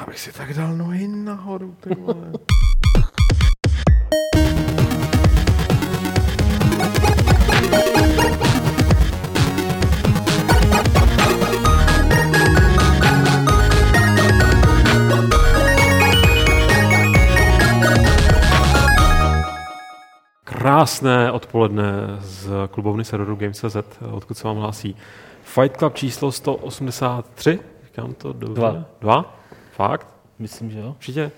Abych si tak dal nohy nahoru, ty vole. Krásné odpoledne z klubovny serveru Games.cz, odkud se vám hlásí Fight Club číslo 183, říkám to dobře? Dva. Dva? Fakt? Myslím, že jo. Určitě.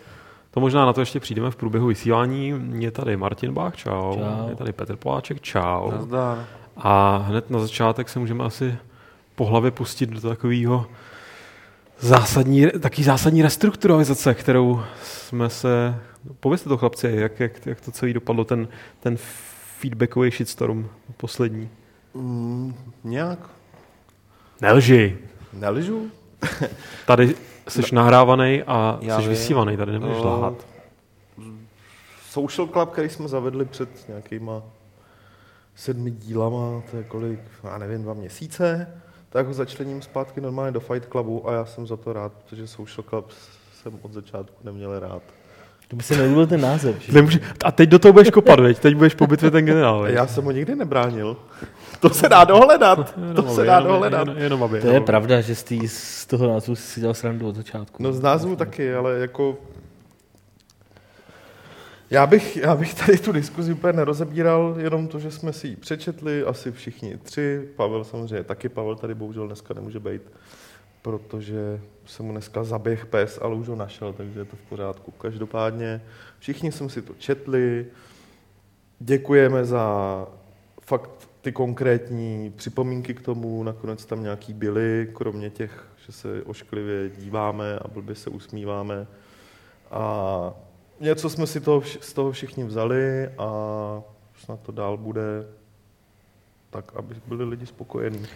To možná na to ještě přijdeme v průběhu vysílání. Je tady Martin Bach, čau. Čau. Je tady Petr Poláček, čau. Nazdar. A hned na začátek se můžeme asi po hlavě pustit do takového zásadní, taky zásadní restrukturalizace, kterou jsme se... Povězte to chlapci, jak, jak, jak to celý dopadlo, ten, ten feedbackový shitstorm poslední. Mm, nějak. Nelži. Neližu? Tady jsi nahrávaný a jsi vím. vysílaný, tady nemůžeš No, lhát. Social Club, který jsme zavedli před nějakýma sedmi dílama, to je kolik, já nevím, dva měsíce, tak ho začlením zpátky normálně do Fight Clubu a já jsem za to rád, protože Social Club jsem od začátku neměl rád. To by si nelíbil ten název. Že? Nemůže, a teď do toho budeš kopat, veď? teď budeš po bitvě ten generál. veď? Já jsem ho nikdy nebránil. To se dá dohledat. To se dá jenom, dohledat. Jenom, jenom aby. To je pravda, že z, tý, z toho názvu jsi si dělal srandu od začátku. No z názvu taky, ale jako... Já bych, já bych tady tu diskuzi úplně nerozebíral, jenom to, že jsme si ji přečetli, asi všichni tři. Pavel samozřejmě taky, Pavel tady bohužel dneska nemůže být, protože se mu dneska zaběh pes, ale už ho našel, takže je to v pořádku. Každopádně všichni jsme si to četli, děkujeme za fakt ty konkrétní připomínky k tomu, nakonec tam nějaký byly, kromě těch, že se ošklivě díváme a blbě se usmíváme. A něco jsme si toho, vš- z toho všichni vzali a snad to dál bude tak, aby byli lidi spokojení.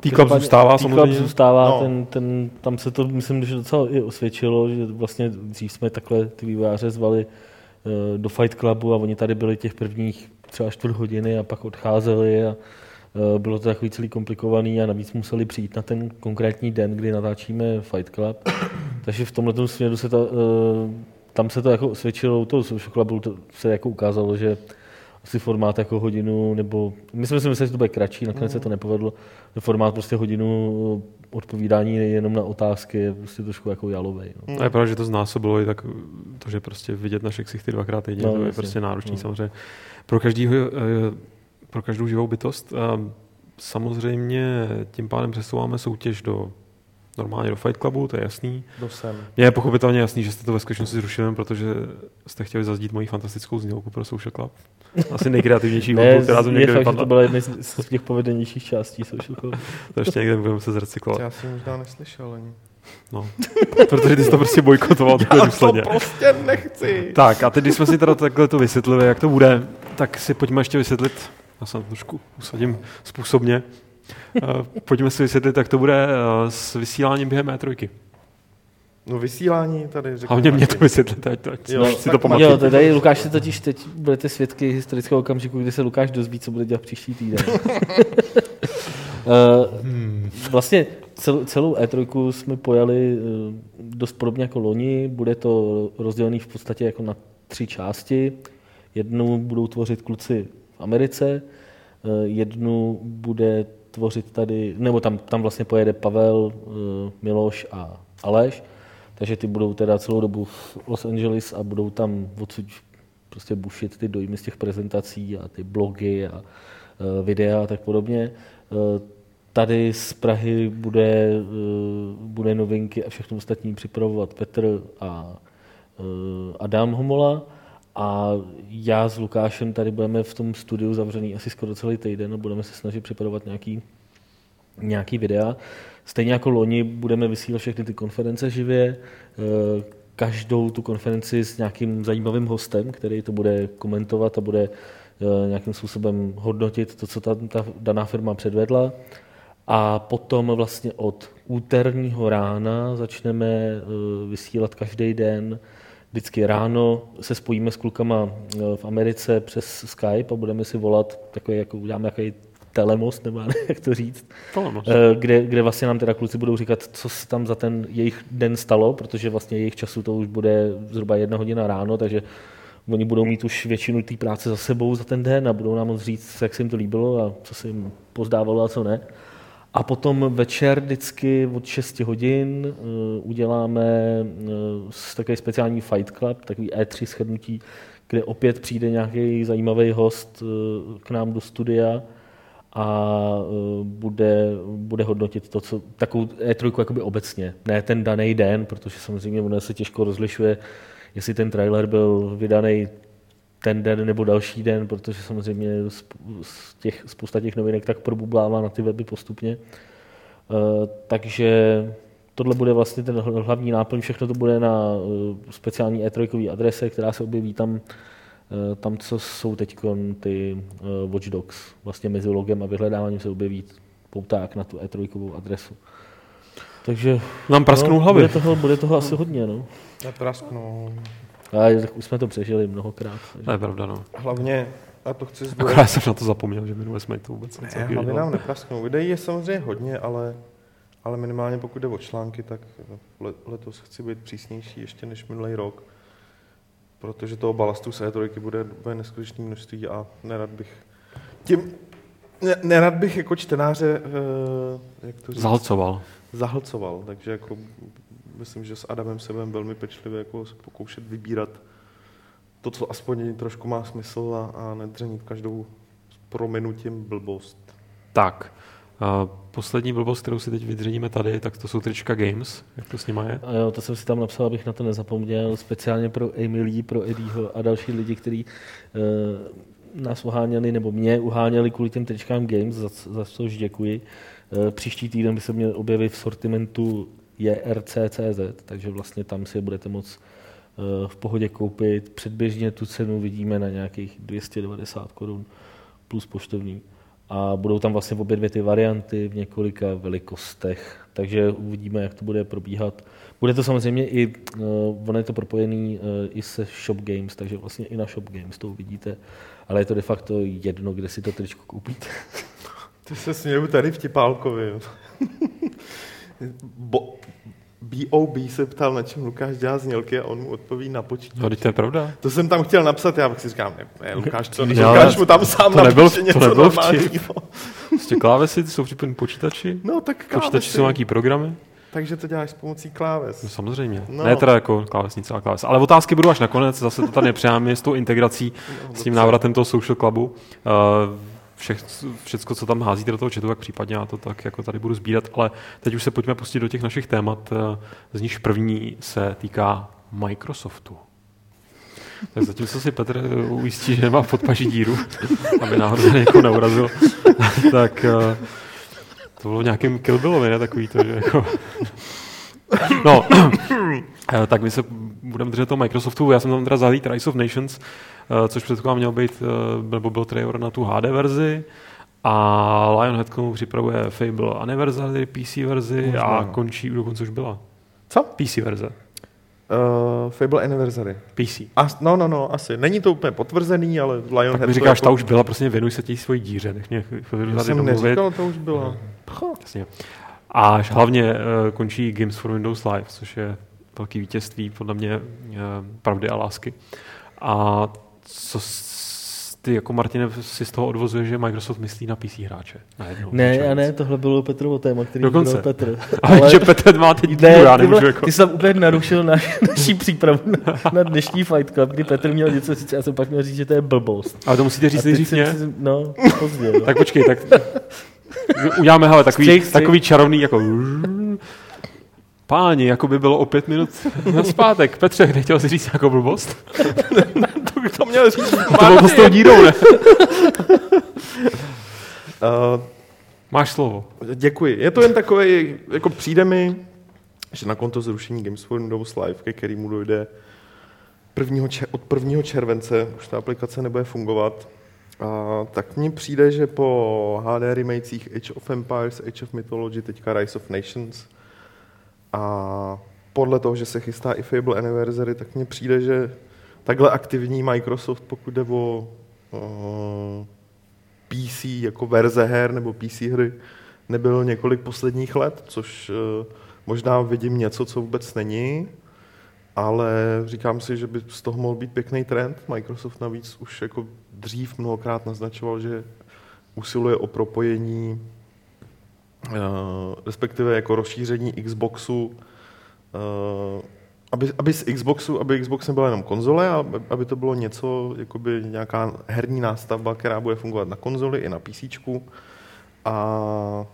T-Club zůstává T-Club samozřejmě. zůstává, No. ten, ten, tam se to, myslím, že docela i osvědčilo, že vlastně dřív jsme takhle ty vývojáře zvali eh, do Fight Clubu a oni tady byli těch prvních třeba čtvrt hodiny a pak odcházeli a eh, bylo to takový celý komplikovaný a navíc museli přijít na ten konkrétní den, kdy natáčíme Fight Club. Takže v tomhle směru se to, eh, tam se to jako osvědčilo, u toho Social Clubu to se jako ukázalo, že asi formát jako hodinu, nebo my jsme si mysleli, že to bude kratší, nakonec se to nepovedlo. Formát prostě hodinu odpovídání jenom na otázky je prostě trošku jako jalovej. No. A je pravda, že to znásobilo i tak to, že prostě vidět naše ksichty dvakrát týdně, No, to je jasně. prostě náročný No. samozřejmě. Pro, každýho, eh, pro každou živou bytost. Samozřejmě tím pádem přesouváme soutěž do normálně do Fight Clubu, to je jasný. Do sem. Mně je pochopitelně jasný, že jste to ve skutečnosti zrušili, protože jste chtěli zazdít moji fantastickou znělku pro Social Club. Asi nejkreativnější hudbu, Ne, která to je někde fakt, že to byla jedna z z těch povedenějších částí Social Clubu. To ještě někde budeme se zrecyklovat. Já jsem možná neslyšel ani. No. Protože ty jsi to prostě bojkotoval takhle Já to důsledně. prostě nechci. Tak a teď, když jsme si teda takhle to vysvětlili, jak to bude, tak si pojďme ještě vysvětlit, já se na to trošku usadím způsobně, pojďme si vysvětlit, jak to bude eh, s vysíláním během E3. No vysílání tady řekl Hlavně mě to vysvětlit, ať, ať Jo, si to pamatuju. Jo, tady Lukáš si totiž teď budete svědky historického okamžiku, kdy se Lukáš dozví, co bude dělat příští týden. Eh, Vlastně cel, celou E3 jsme pojali eh, dost podobně jako loni. Bude to rozdělený v podstatě jako na tři části. Jednu budou tvořit kluci v Americe, eh, jednu bude tvořit tady, nebo tam, tam vlastně pojede Pavel, eh, Miloš a Aleš, takže ty budou teda celou dobu v Los Angeles a budou tam odsud prostě bušit ty dojmy z těch prezentací a ty blogy a eh, videa a tak podobně. Eh, Tady z Prahy bude, bude novinky a všechno ostatní připravovat Petr a Adam Homola. A já s Lukášem tady budeme v tom studiu zavřený asi skoro celý týden a budeme se snažit připravovat nějaký, nějaký videa. Stejně jako loni budeme vysílat všechny ty konference živě, eh, každou tu konferenci s nějakým zajímavým hostem, který to bude komentovat a bude eh, nějakým způsobem hodnotit to, co ta, ta daná firma předvedla. A potom vlastně od úterního rána začneme eh, vysílat každý den. Vždycky ráno se spojíme s klukama eh, v Americe přes Skype a budeme si volat, takový, jako uděláme takový telemost, nebo jak to říct, Telemost. Eh, kde, kde vlastně nám teda kluci budou říkat, co se tam za ten jejich den stalo, protože vlastně jejich času to už bude zhruba jedna hodina ráno, takže oni budou mít už většinu té práce za sebou za ten den a budou nám moct říct, jak se jim to líbilo a co se jim pozdávalo a co ne. A potom večer vždycky od 6 hodin uh, uděláme uh, takový speciální Fight Club, takový E3 shrnutí, kde opět přijde nějaký zajímavý host uh, k nám do studia a bude, bude hodnotit to, co, takovou E3 jakoby obecně, ne ten daný den, protože samozřejmě ono se těžko rozlišuje, jestli ten trailer byl vydaný ten den nebo další den, protože samozřejmě z těch, spousta těch novinek tak probublává na ty weby postupně. Uh, takže tohle bude vlastně ten hlavní náplň, všechno to bude na uh, speciální E3 adrese, která se objeví tam, uh, tam co jsou teď ty Watch Dogs. Vlastně mezi logem a vyhledáváním se objeví pouták na tu E3 adresu. Takže Nám prasknou no, hlavy. Bude toho, bude toho asi hodně. No. Neprasknou. A tak už jsme to přežili mnohokrát. To je pravda, no. Hlavně, a to chci Akorát zdůraznit, jsem na to zapomněl, že minule jsme to vůbec ne, hlavně takového nám neprasknou. Videí je samozřejmě hodně, ale, ale minimálně pokud jde o články, tak le- letos chci být přísnější ještě než minulý rok. Protože toho balastu z E3 bude, bude neskutečné množství a nerad bych tím, ne, nerad bych jako čtenáře, uh, jak to říct, Zahlcoval. zahlcoval, takže jako myslím, že s Adamem se budeme velmi pečlivě jako se pokoušet vybírat to, co aspoň trošku má smysl a, a nedřenit každou s prominutím blbost. Tak, a poslední blbost, kterou si teď vydřeníme tady, tak to jsou trička Games. Jak to s nima je? A jo, to jsem si tam napsal, abych na to nezapomněl, speciálně pro Emily, pro Eddieho a další lidi, kteří uh, nás uháněli, nebo mě uháněli kvůli těm tričkám Games, za, za což děkuji. Uh, příští týden by se měl objevit v sortimentu JRC.cz, takže vlastně tam si je budete moct uh, v pohodě koupit. Předběžně tu cenu vidíme na nějakých 290 korun plus poštovní. A budou tam vlastně obě dvě ty varianty v několika velikostech, takže uvidíme, jak to bude probíhat. Bude to samozřejmě i, uh, ono je to propojený uh, i se Shop Games, takže vlastně i na Shop Games to uvidíte, ale je to de facto jedno, kde si to tričko koupíte. Ty se směju tady vtipálkovi. Bo, B.O.B. se ptal, na čem Lukáš dělá znělky a on mu odpoví na počítač. No, to je pravda. To jsem tam chtěl napsat, já bych si říkám, ne, ne Lukáš, to, Jo, Lukáš mu tam sám to nebyl- napíše to něco nebyl vtip. normálního. Prostě klávesy ty jsou připojeny počítači. No tak Počítači klávesy. jsou nějaký programy. Takže to děláš s pomocí kláves. No, samozřejmě. No. No. Ne teda jako klávesnice a kláves. Ale otázky budou až nakonec. Zase to tady nepřijáme s tou integrací, s tím návratem toho social clubu. Uh, vše, všecko, co tam házíte do toho chatu, tak případně já to tak jako tady budu sbírat. Ale teď už se pojďme pustit do těch našich témat. eh, Z nich první se týká Microsoftu. Tak zatímco si Petr eh, ujistí, že nemá podpaží díru, aby náhodou někoho neurazil, tak eh, to bylo v nějakým Kill ne? Takový to, že jako... No, tak my se budeme držet toho Microsoftu. Já jsem tam teda zahlít Rise of Nations, což předtím měl být, eh, nebo byl trailer na tu HD verzi. A Lionhead k tomu připravuje Fable Anniversary PC verzi Možná, a no. končí, dokonce už byla. Co? PC verze. Uh, Fable Anniversary. PC. A, no, no, no, asi. Není to úplně potvrzený, ale Lionhead... Tak mi říkáš, jako- ta už byla, prostě věnuj se té svojí díře, nech mě chvíli Já jsem domluvit. neříkal, to už bylo. Pcho. Jasně. A hlavně uh, končí Games for Windows Live, což je velký vítězství, podle mě uh, pravdy a lásky. A co ty jako Martine si z toho odvozuje, že Microsoft myslí na PC hráče? Najednou, Ne, a ne, tohle bylo Petrovo téma, který Dokonce. Petr. Ale, že Petr má teď díru, já ty, nemůžu vole, jako... ty jsi tam úplně narušil na, naší přípravu na, na, dnešní Fight Club, kdy Petr měl něco říct, já jsem pak měl říct, že to je blbost. Ale to musíte říct A nejdřív mě. si- No, pozdě. No. Tak počkej, tak uděláme hele, takový, Střih, střih. takový čarovný jako Páni, jako by bylo o pět minut na zpátek. Petře, nechtěl jsi říct nějakou blbost? To by to měl říct. To bylo s tou dírou, ne? Uh, Máš slovo. Děkuji. Je to jen takový, jako přijde mi, že na konto zrušení Games for Windows Live, ke kterému dojde 1. Čer, od 1. července, už ta aplikace nebude fungovat, a tak mně přijde, že po HD remakech Age of Empires, Age of Mythology, teďka Rise of Nations a podle toho, že se chystá i Fable Anniversary, tak mně přijde, že takhle aktivní Microsoft, pokud jde o uh, PC jako verze her nebo PC hry nebyl několik posledních let, což uh, možná vidím něco, co vůbec není, ale říkám si, že by z toho mohl být pěkný trend. Microsoft navíc už jako dřív mnohokrát naznačoval, že usiluje o propojení, uh, respektive jako rozšíření Xboxu, uh, aby, aby z Xboxu, aby Xbox nebyla jenom konzole, a aby to bylo něco, jakoby nějaká herní nástavba, která bude fungovat na konzoli i na PC. A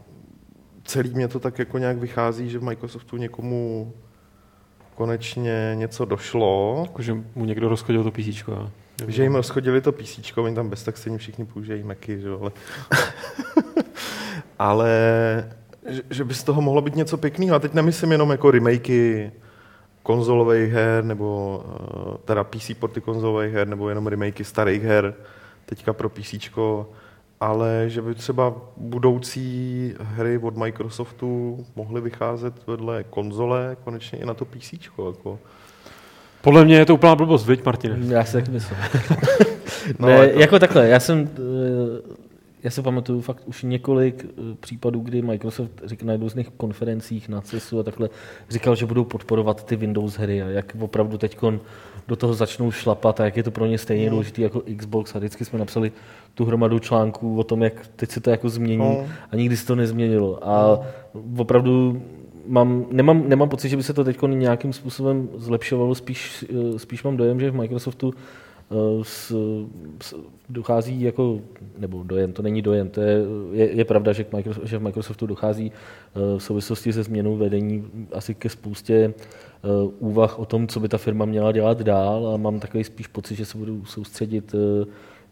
celý mě to tak jako nějak vychází, že v Microsoftu někomu konečně něco došlo. Jako, že mu někdo rozchodil to PC. Že jim rozchodili to PC, oni tam bez tak stejně všichni používají Macy, že ale... ale že, že by z toho mohlo být něco pěkného. A teď nemyslím jenom jako remakey konzolových her, nebo uh, teda PC porty konzolových her, nebo jenom remakey starých her, teďka pro PC, ale že by třeba budoucí hry od Microsoftu mohly vycházet vedle konzole konečně i na to PC. Jako. Podle mě je to úplná blbost, viď, Martine? Já si tak myslím. no, ne, to... jako takhle, já jsem, eh, já si pamatuju fakt už několik eh, případů, kdy Microsoft říkal na různých konferencích na CESu a takhle říkal, že budou podporovat ty Windows hry a jak opravdu teď do toho začnou šlapat a jak je to pro ně stejně mm. důležité jako Xbox a vždycky jsme napsali tu hromadu článků o tom, jak teď se to jako změní no. a nikdy se to nezměnilo. A mm. opravdu mám, nemám, nemám pocit, že by se to teď nějakým způsobem zlepšovalo, spíš, eh, spíš mám dojem, že v Microsoftu s, s, dochází jako, nebo dojem, to není dojem, to je, je, je pravda, že, Microsoft, že v Microsoftu dochází eh, v souvislosti se změnou vedení asi ke spoustě úvah o tom, co by ta firma měla dělat dál a mám takový spíš pocit, že se budu soustředit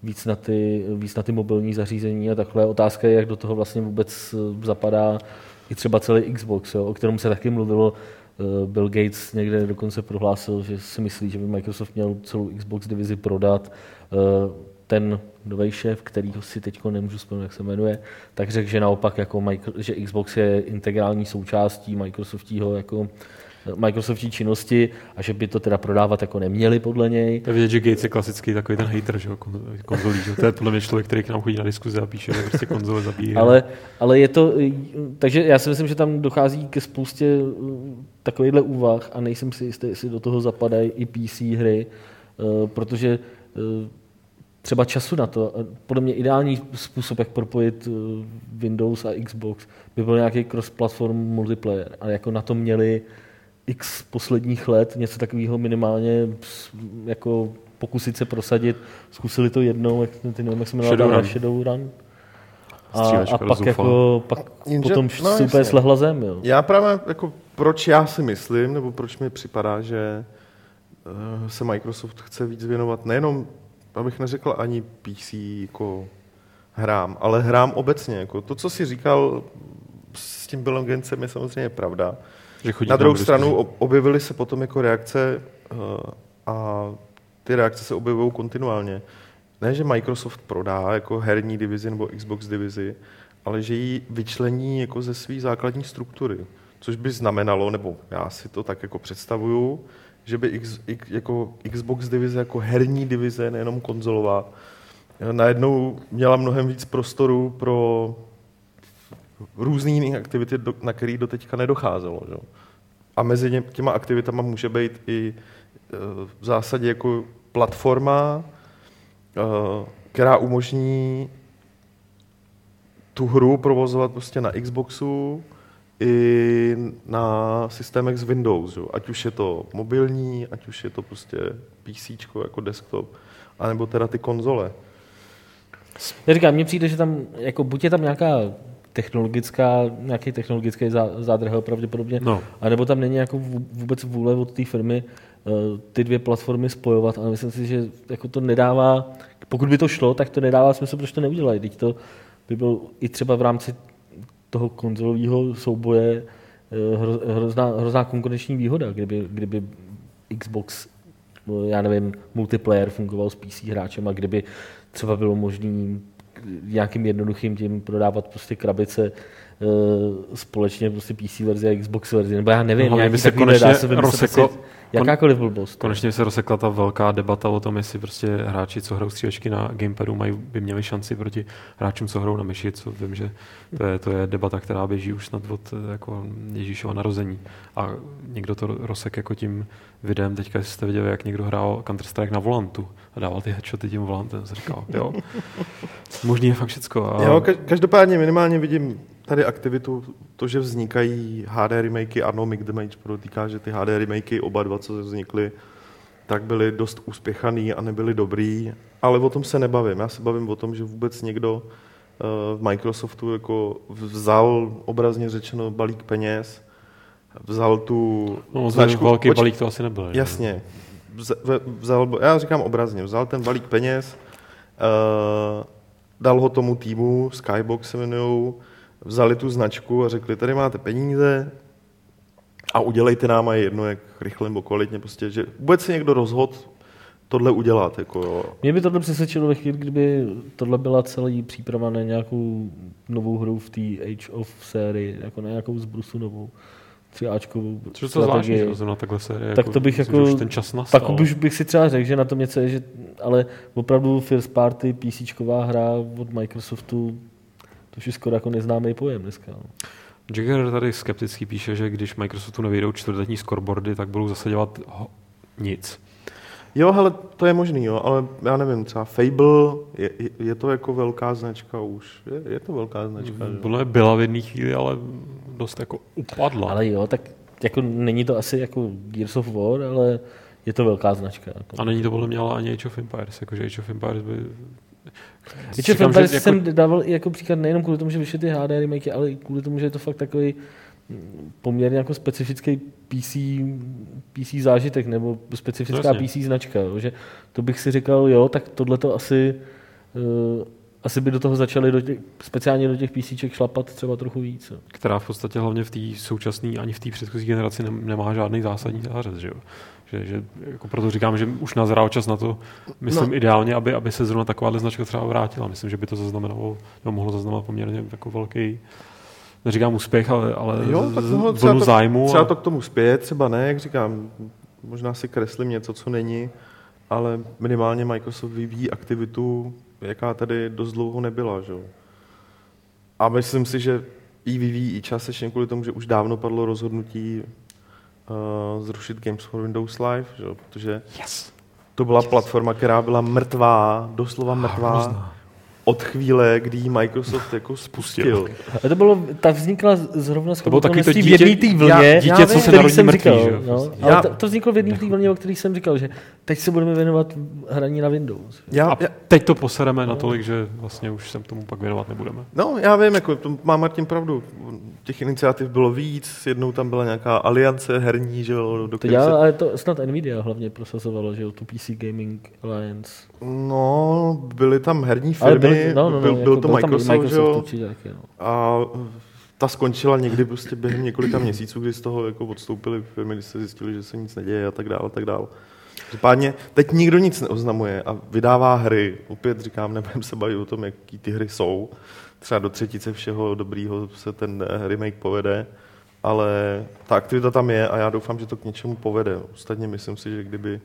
víc na ty, víc na ty mobilní zařízení a takhle. Otázka je, jak do toho vlastně vůbec zapadá i třeba celý Xbox, jo, o kterém se taky mluvilo. Eh, Bill Gates někde dokonce prohlásil, že si myslí, že by Microsoft měl celou Xbox divizi prodat. Eh, ten nový šéf, kterýho si teď nemůžu vzpomenout, jak se jmenuje, tak řekl, že naopak, jako že Xbox je integrální součástí Microsoftího jako Microsoftí činnosti a že by to teda prodávat jako neměli podle něj. Je vidět, že Gates je klasický takový ten hater, že konzolí, že to je podle mě člověk, který k nám chodí na diskuze a píše, že prostě konzole zabíjí. Ale, ale je to, takže já si myslím, že tam dochází ke spoustě takovýchhle úvah a nejsem si jistý, jestli do toho zapadají i PC hry, uh, protože uh, třeba času na to. Podle mě ideální způsob, jak propojit Windows a Xbox, by byl nějaký cross-platform multiplayer. A jako na to měli x posledních let něco takového minimálně jako pokusit se prosadit. Zkusili to jednou, jak, ty nevím, jak se jmenovala Shadowrun. A, a pak, jako, pak Jenže, potom no, super slehla zem. Jo. Já právě, jako, proč já si myslím, nebo proč mi připadá, že uh, se Microsoft chce víc věnovat nejenom, abych neřekl ani PC jako hrám, ale hrám obecně. Jako to, co si říkal s tím Billem Gatesem, je samozřejmě pravda. Že Na druhou stranu objevily se potom jako reakce uh, a ty reakce se objevují kontinuálně. Ne, že Microsoft prodá jako herní divizi nebo Xbox divizi, ale že ji vyčlení jako ze své základní struktury. Což by znamenalo, nebo já si to tak jako představuju, že by X, X, jako Xbox divize jako herní divize, nejenom konzolová, najednou měla mnohem víc prostoru pro různé jiné aktivity, na které do teďka nedocházelo. Že? A mezi těma aktivitama může být i e, v zásadě jako platforma, která umožní tu hru provozovat prostě na Xboxu i na systémech z Windows, jo. ať už je to mobilní, ať už je to prostě PC jako desktop, anebo teda ty konzole. Já říkám, mně přijde, že tam, jako buď je tam nějaká technologická, nějaký technologický zádrhel pravděpodobně, no. anebo tam není jako vůbec vůle od té firmy eh, ty dvě platformy spojovat, ale myslím si, že jako to nedává, pokud by to šlo, tak to nedává smysl, proč to neudělají. Teď to by bylo i třeba v rámci toho konzolového souboje eh, hrozná, hrozná konkurenční výhoda, kdyby, kdyby Xbox, eh, já nevím, multiplayer fungoval s PC hráčem a kdyby třeba bylo možné nějakým jednoduchým tím prodávat prostě krabice společně prostě PC verzi a Xbox verzi, nebo já nevím, No, nějaký by se konečně dá se rozseklo- jakákoliv blbost. Konečně se rozsekla ta velká debata o tom, jestli prostě hráči, co hrajou střílečky na gamepadu, mají, by měli šanci proti hráčům, co hrajou na myši, co vím, že to je, to je debata, která běží už snad od eh, jako Ježíšova narození. A někdo to rozsek jako tím videem, teďka jste viděli, jak někdo hrál Counter-Strike na volantu a dával ty headshoty tím volantem, jsem říkal, jo, možný je fakt všecko. A Jo, ka- každopádně minimálně vidím tady aktivitu, to, že vznikají HD remakey, ano, Mick Damage podotýká, že ty HD remakey, oba dva, co vznikly, tak byly dost uspěchaný a nebyly dobrý, ale o tom se nebavím. Já se bavím o tom, že vůbec někdo eh, v Microsoftu jako vzal obrazně řečeno balík peněz, vzal tu no, značku, velký Poč- balík to asi nebyl. Jasně. Vzal, já říkám obrazně, vzal ten balík peněz, uh, dal ho tomu týmu, Skybox se jmenujou, vzali tu značku a řekli, tady máte peníze a udělejte nám a je jedno, jak rychle nebo kvalitně, prostě, že vůbec se někdo rozhodl tohle udělat. Jako, jo. Mě by tohle přesvědčilo ve chvíli, kdyby tohle byla celý příprava na nějakou novou hru v té Age of sérii, jako na nějakou zbrusu novou, třiáčkovou Což je to zvláštní, že zrovna takhle série. Tak to bych myslím, jako- že Už ten čas nastal. Pak už bych si třeba řekl, že na tom něco je, že, ale opravdu first party PCčková hra od Microsoftu, to už je skoro jako neznámý pojem dneska. No. Jagger tady skepticky píše, že když Microsoftu nevyjdou čtvrtletní scoreboardy, tak budou zase dělat ho- nic. jo, hele, to je možný, jo, ale já nevím, třeba Fable, je, je, to jako velká značka už, je, je to velká značka. Podle mě byla v jedné chvíli, ale dost jako upadla. Ale jo, tak jako není to asi jako Gears of War, ale je to velká značka. Jako. A není to podle mě ale ani Age of Empires, jakože Age of Empires by... Of Říkám, Empires jako- jsem dával i jako příklad nejenom kvůli tomu, že vyšly ty HD remakey, ale i kvůli tomu, že je to fakt takový poměrně jako specifický PC, PC zážitek nebo specifická Jasně. PC značka. Jo, že to bych si říkal, jo, tak tohle to asi, uh, asi by do toho začali do těch, speciálně do těch PCček šlapat třeba trochu víc. Jo. která v podstatě hlavně v té současné ani v té předchozí generaci nem- nemá žádný zásadní zářez. Že jo? Že, že, jako proto říkám, že už nazrál čas na to, myslím No. ideálně, aby, aby se zrovna taková značka třeba vrátila. Myslím, že by to zaznamenalo, nebo mohlo zaznamenat poměrně jako velký, neříkám úspěch, ale, ale Jo, tak vlnu to, zájmu. třeba a, to k tomu spěje, třeba ne, jak říkám, možná si kreslím něco, co není, ale minimálně Microsoft vyvíjí aktivitu, jaká tady dost dlouho nebyla. Že? A myslím si, že ji vyvíjí i částečně kvůli tomu, že už dávno padlo rozhodnutí uh, zrušit Games for Windows Live, že? protože yes. to byla platforma, která byla mrtvá, doslova mrtvá, hrozná. Od chvíle, kdy ji Microsoft jako spustil. A to bylo, ta vznikla zrovna s To bylo takový to v jedné dítě- té vlně, já- dítě, co se který narodí jsem mrtvý, říkal, že jo, no, prostě. ale Já- to, to vzniklo v jedné té vlně, o které jsem říkal, že teď se budeme věnovat hraní na Windows. Já, A já, teď to posereme natolik, že vlastně už se tomu pak věnovat nebudeme. No, já vím, jako, to má Martin pravdu. Těch iniciativ bylo víc, jednou tam byla nějaká aliance herní, že jo, do To dělá, se... ale to snad Nvidia hlavně prosazovalo, že jo, tu PC Gaming Alliance. No, byly tam herní Ale firmy, no, no, no, byl, byl jako to byl tam Microsoft, jo, určitě taky, no. a ta skončila někdy prostě během několika měsíců, kdy z toho jako odstoupili firmy, když se zjistili, že se nic neděje a tak dále, a tak dále. Případně teď nikdo nic neoznamuje a vydává hry. Opět říkám, nebudem se bavit o tom, jaký ty hry jsou. Třeba do třetice všeho dobrýho se ten eh, remake povede, ale ta aktivita tam je a já doufám, že to k něčemu povede. Ostatně myslím si, že kdyby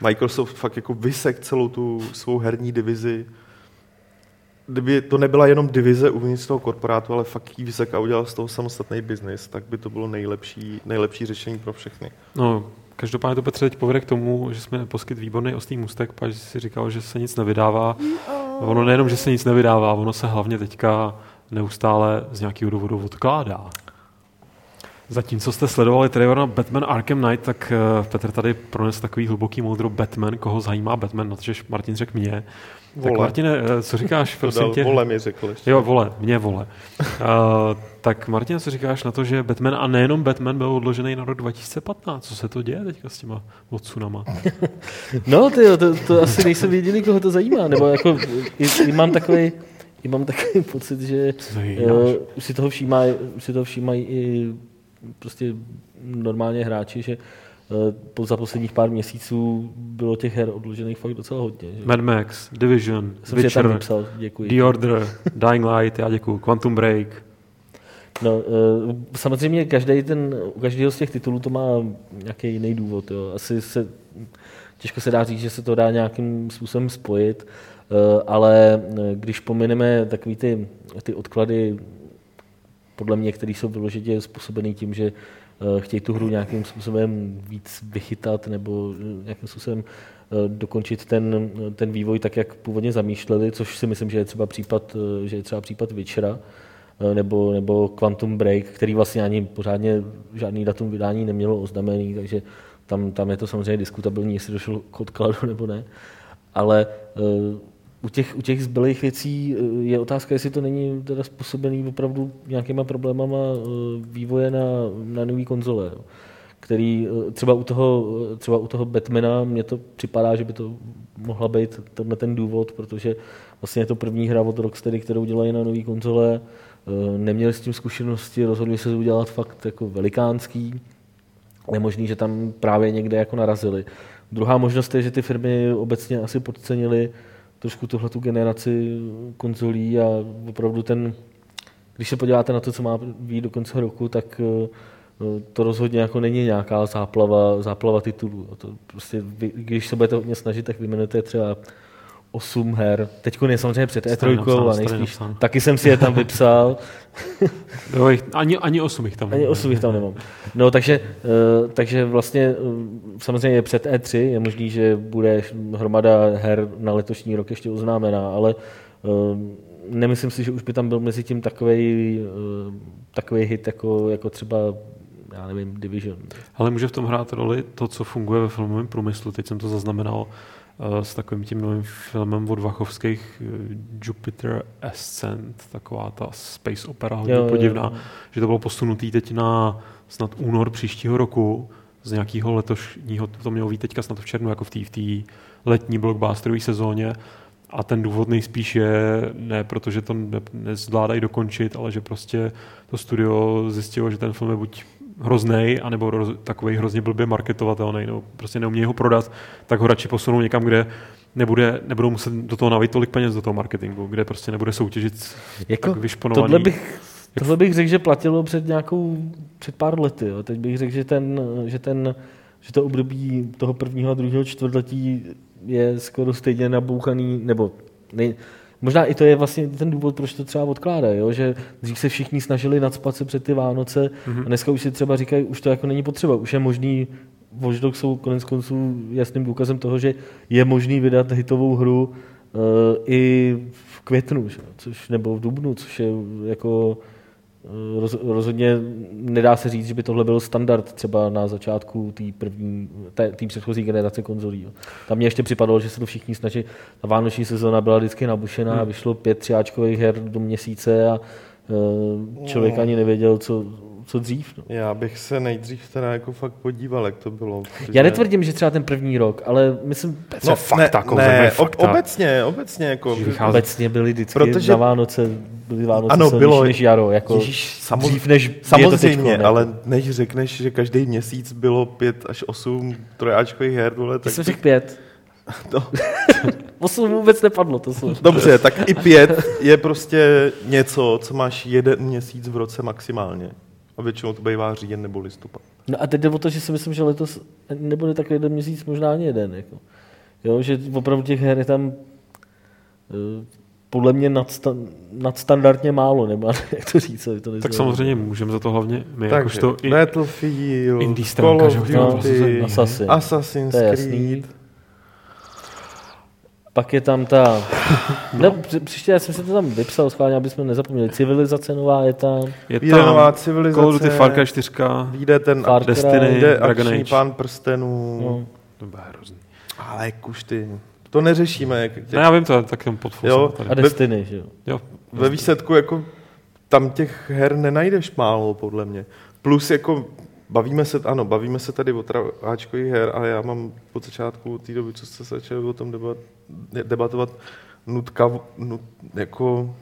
Microsoft fakt jako vysek celou tu svou herní divizi, kdyby to nebyla jenom divize uvnitř toho korporátu, ale fakt jí vysek a udělal z toho samostatný biznis, tak by to bylo nejlepší, nejlepší řešení pro všechny. No, každopádně to Petře teď povede k tomu, že jsme poskyt výborný ostý můstek, pak si říkal, že se nic nevydává. Ono nejenom, že se nic nevydává, ono se hlavně teďka neustále z nějakého důvodu odkládá. Zatímco jste sledovali trailer na Batman Arkham Knight, tak uh, Petr tady prones takový hluboký moudro Batman, koho zajímá Batman, na to, že Martin řekl mě. Tak Vole. Martine, eh, co říkáš, To prosím tě? vole mi řekl ještě. Jo, vole, mě vole. Uh, tak Martin, co říkáš na to, že Batman a nejenom Batman byl odložený na rok 2015? Co se to děje teďka s těma odsunama? No, ty, to, to asi nejsem jediný, koho to zajímá, nebo jako, i, i mám takový, i mám takový pocit, že uh, už si toho všímají, už si toho všímají i prostě normálně hráči, že po, za posledních pár měsíců bylo těch her odložených fakt docela hodně. Že? Mad Max, Division, Jsem je tam Witcher, vypsal, děkuji. The Order, Dying Light, já děkuju, Quantum Break. No, eh, samozřejmě každý ten, u každého z těch titulů to má nějaký jiný důvod. Jo. Asi se, těžko se dá říct, že se to dá nějakým způsobem spojit, eh, ale když pomineme takový ty, ty odklady, podle mě, které jsou vyložitě způsobený tím, že chtějí tu hru nějakým způsobem víc vychytat nebo nějakým způsobem dokončit ten, ten vývoj tak, jak původně zamýšleli, což si myslím, že je třeba případ, že je třeba případ Witchera, Eh, nebo, nebo Quantum Break, který vlastně ani pořádně žádný datum vydání nemělo oznámený, takže tam, tam je to samozřejmě diskutabilní, jestli došlo k odkladu nebo ne. Ale u těch, u těch zbylých věcí eh, je otázka, jestli to není teda způsobený opravdu nějakýma problémama vývoje na, na nové konzole. Který třeba u, toho, třeba u toho Batmana mně to připadá, že by to mohla být tenhle ten důvod, protože vlastně je to první hra od Rocksteady, kterou dělají na nové konzole Eh, neměli s tím zkušenosti, rozhodli se udělat fakt jako velikánský. Je možný, že tam právě někde jako narazili. Druhá možnost je, že ty firmy obecně asi podcenili trošku tuhle tu generaci konzolí a opravdu ten, když se podíváte na to, co má být do konce roku, tak eh, to rozhodně jako není nějaká záplava, záplava titulů. To prostě, když se budete hodně snažit, tak vyjmenujete třeba 8 her. Teď je samozřejmě před E3 a nejspíš. Taky jsem si je tam vypsal. ani, ani 8 jich tam nemám. Ani 8 jich tam nemám. No, takže, uh, takže vlastně uh, samozřejmě před E3, je možný, že bude hromada her na letošní rok ještě oznámená, ale uh, nemyslím si, že už by tam byl mezi tím takový takový hit jako, jako třeba já nevím, Division. Ale může v tom hrát roli to, co funguje ve filmovém průmyslu. Teď jsem to zaznamenal Eh, s takovým tím novým filmem od Vachovských eh, Jupiter Ascent, taková ta space opera hodně jo, podivná, jo, jo. že to bylo posunutý teď na snad únor příštího roku, z nějakého letošního, to mělo být teďka snad v červnu, jako v té v letní blockbusterové sezóně. A ten důvod nejspíš je ne protože to ne, nezvládají dokončit, ale že prostě to studio zjistilo, že ten film je buď hrozný, anebo roz, takový hrozně blbě marketovatelný, nebo prostě neumějí ho prodat, tak ho radši posunou někam, kde nebude, nebudou muset do toho navít tolik peněz do toho marketingu, kde prostě nebude soutěžit jako tak vyšponovaný. Tohle bych, tohle bych řekl, že platilo před nějakou, před pár lety. Jo. Teď bych řekl, že, ten, že, ten, že to období toho prvního a druhého čtvrtletí je skoro stejně nabouchaný, nebo nej, Možná i to je vlastně ten důvod, proč to třeba odkládají, jo? že dřív se všichni snažili nadspat se před ty Vánoce mm-hmm. a dneska už si třeba říkají, už to jako není potřeba, už je možný, Watch Dogs jsou konec konců jasným důkazem toho, že je možný vydat hitovou hru uh, i v květnu, že? což nebo v dubnu, což je jako Roz, rozhodně nedá se říct, že by tohle byl standard třeba na začátku té první, té, předchozí generace konzolí. Jo. Tam mě ještě připadalo, že se to všichni snaží. Ta vánoční sezóna byla vždycky nabušená, hmm. vyšlo pět třiáčkových her do měsíce a uh, člověk no. ani nevěděl, co, co dřív. No. Já bych se nejdřív teda jako fakt podíval, jak to bylo. Protože... Já netvrdím, že třeba ten první rok, ale myslím... No, fakt ne, ne, fakta. obecně, obecně. Jako, obecně byly vždycky protože... na Vánoce byly Vánoce ano, bylo, než jaro. Jako Ježíš, samoz... dřív než samozřejmě, teďko, ale než řekneš, že každý měsíc bylo pět až osm trojáčkových her, tohle, tak... jsem řekl pět. To. Osm vůbec nepadlo, to jsou. Dobře, tak i pět je prostě něco, co máš jeden měsíc v roce maximálně. A většinou to bývá říjen nebo listopad. No a teď jde o to, že si myslím, že letos nebude tak jeden měsíc, možná ani jeden. Jako. Jo, že opravdu těch her je tam eh, podle mě nadsta- nadstandardně málo, nebo jak to říct. To tak samozřejmě můžeme za to hlavně my, Takže, jakožto i Battlefield, indie stránka, Call of Duty, no, Assassin. Assassin's Creed. Pak je tam ta... ne, příště já jsem si to tam vypsal schválně, aby jsme nezapomněli. Civilizace nová je tam. Je tam nová civilizace. Call of Duty Far Cry 4. Vyjde ten Far Destiny, Jde Dragon Age. pán prstenů. No. To bude hrozný. Ale kuž ty. To neřešíme. Jak těch... Ne, já vím to, tak jenom pod A Destiny, že jo. jo. Ve výsledku jako tam těch her nenajdeš málo, podle mě. Plus jako bavíme se, ano, bavíme se tady o traváčkových her, ale já mám po začátku té doby, co jste začali o tom debat, debatovat, nutka, nut, jako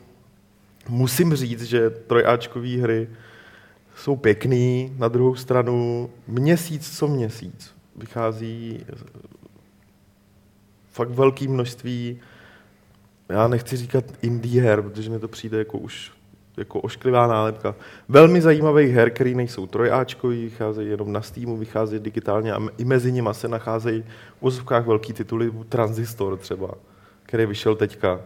musím říct, že trojáčkové hry jsou pěkný, na druhou stranu měsíc co měsíc vychází fakt velké množství, já nechci říkat indie her, protože mi to přijde jako už jako ošklivá nálepka. Velmi zajímavých her, které nejsou trojáčkový, vycházejí jenom na Steamu, vycházejí digitálně a i mezi nimi se nacházejí v vozovkách velký tituly, Transistor třeba, který vyšel teďka.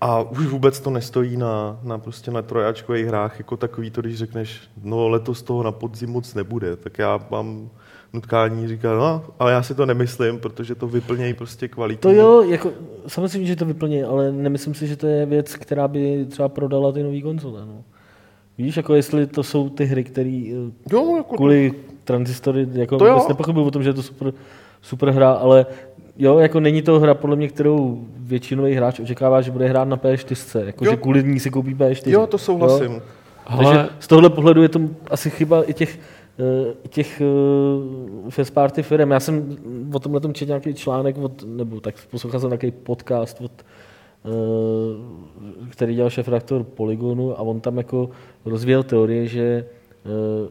A už vůbec to nestojí na, na, prostě na trojáčkových hrách, jako takový to, když řekneš, no letos toho na podzim moc nebude, tak já mám nutkání říká, no, ale já si to nemyslím, protože to vyplnějí prostě kvalitní. To jo, jako, samozřejmě, že to vyplnějí, ale nemyslím si, že to je věc, která by třeba prodala ty nový konzole. No. Víš, jako jestli to jsou ty hry, které jo, jako kvůli transistory, jako To vůbec nepochybuju o tom, že je to super, super hra, ale jo, jako není to hra, podle mě, kterou většinový hráč očekává, že bude hrát na P4, jako Jo. že kvůli ní si koupí P4. Jo, to souhlasím. Jo? Ale Takže z tohle pohledu je to asi chyba i těch, eh, těch uh, first party firm. Já jsem o tomhle tom četl nějaký článek, od, nebo tak poslouchal jsem nějaký podcast, od, uh, který dělal šéf redaktor Polygonu a on tam jako rozvíjel teorie, že uh,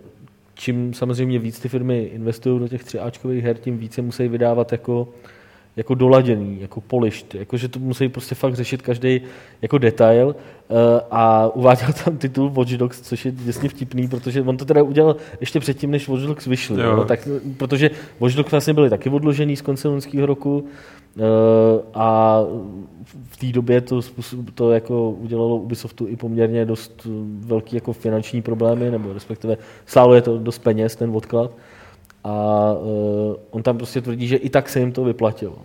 čím samozřejmě víc ty firmy investují do těch třiáčkových her, tím více musí vydávat jako jako doladěný, jako polished, jako že to musí prostě fakt řešit každý jako detail eh, a uváděl tam titul Watch Dogs, což je děsně vtipný, protože on to teda udělal ještě předtím, než Watch Dogs vyšly, no, tak, protože Watch Dogs vlastně byly taky odložený z konce loňského roku eh, a v té době to, to jako udělalo Ubisoftu i poměrně dost velký jako finanční problémy, nebo respektive stálo je to dost peněz, ten odklad. A uh, on tam prostě tvrdí, že i tak se jim to vyplatilo.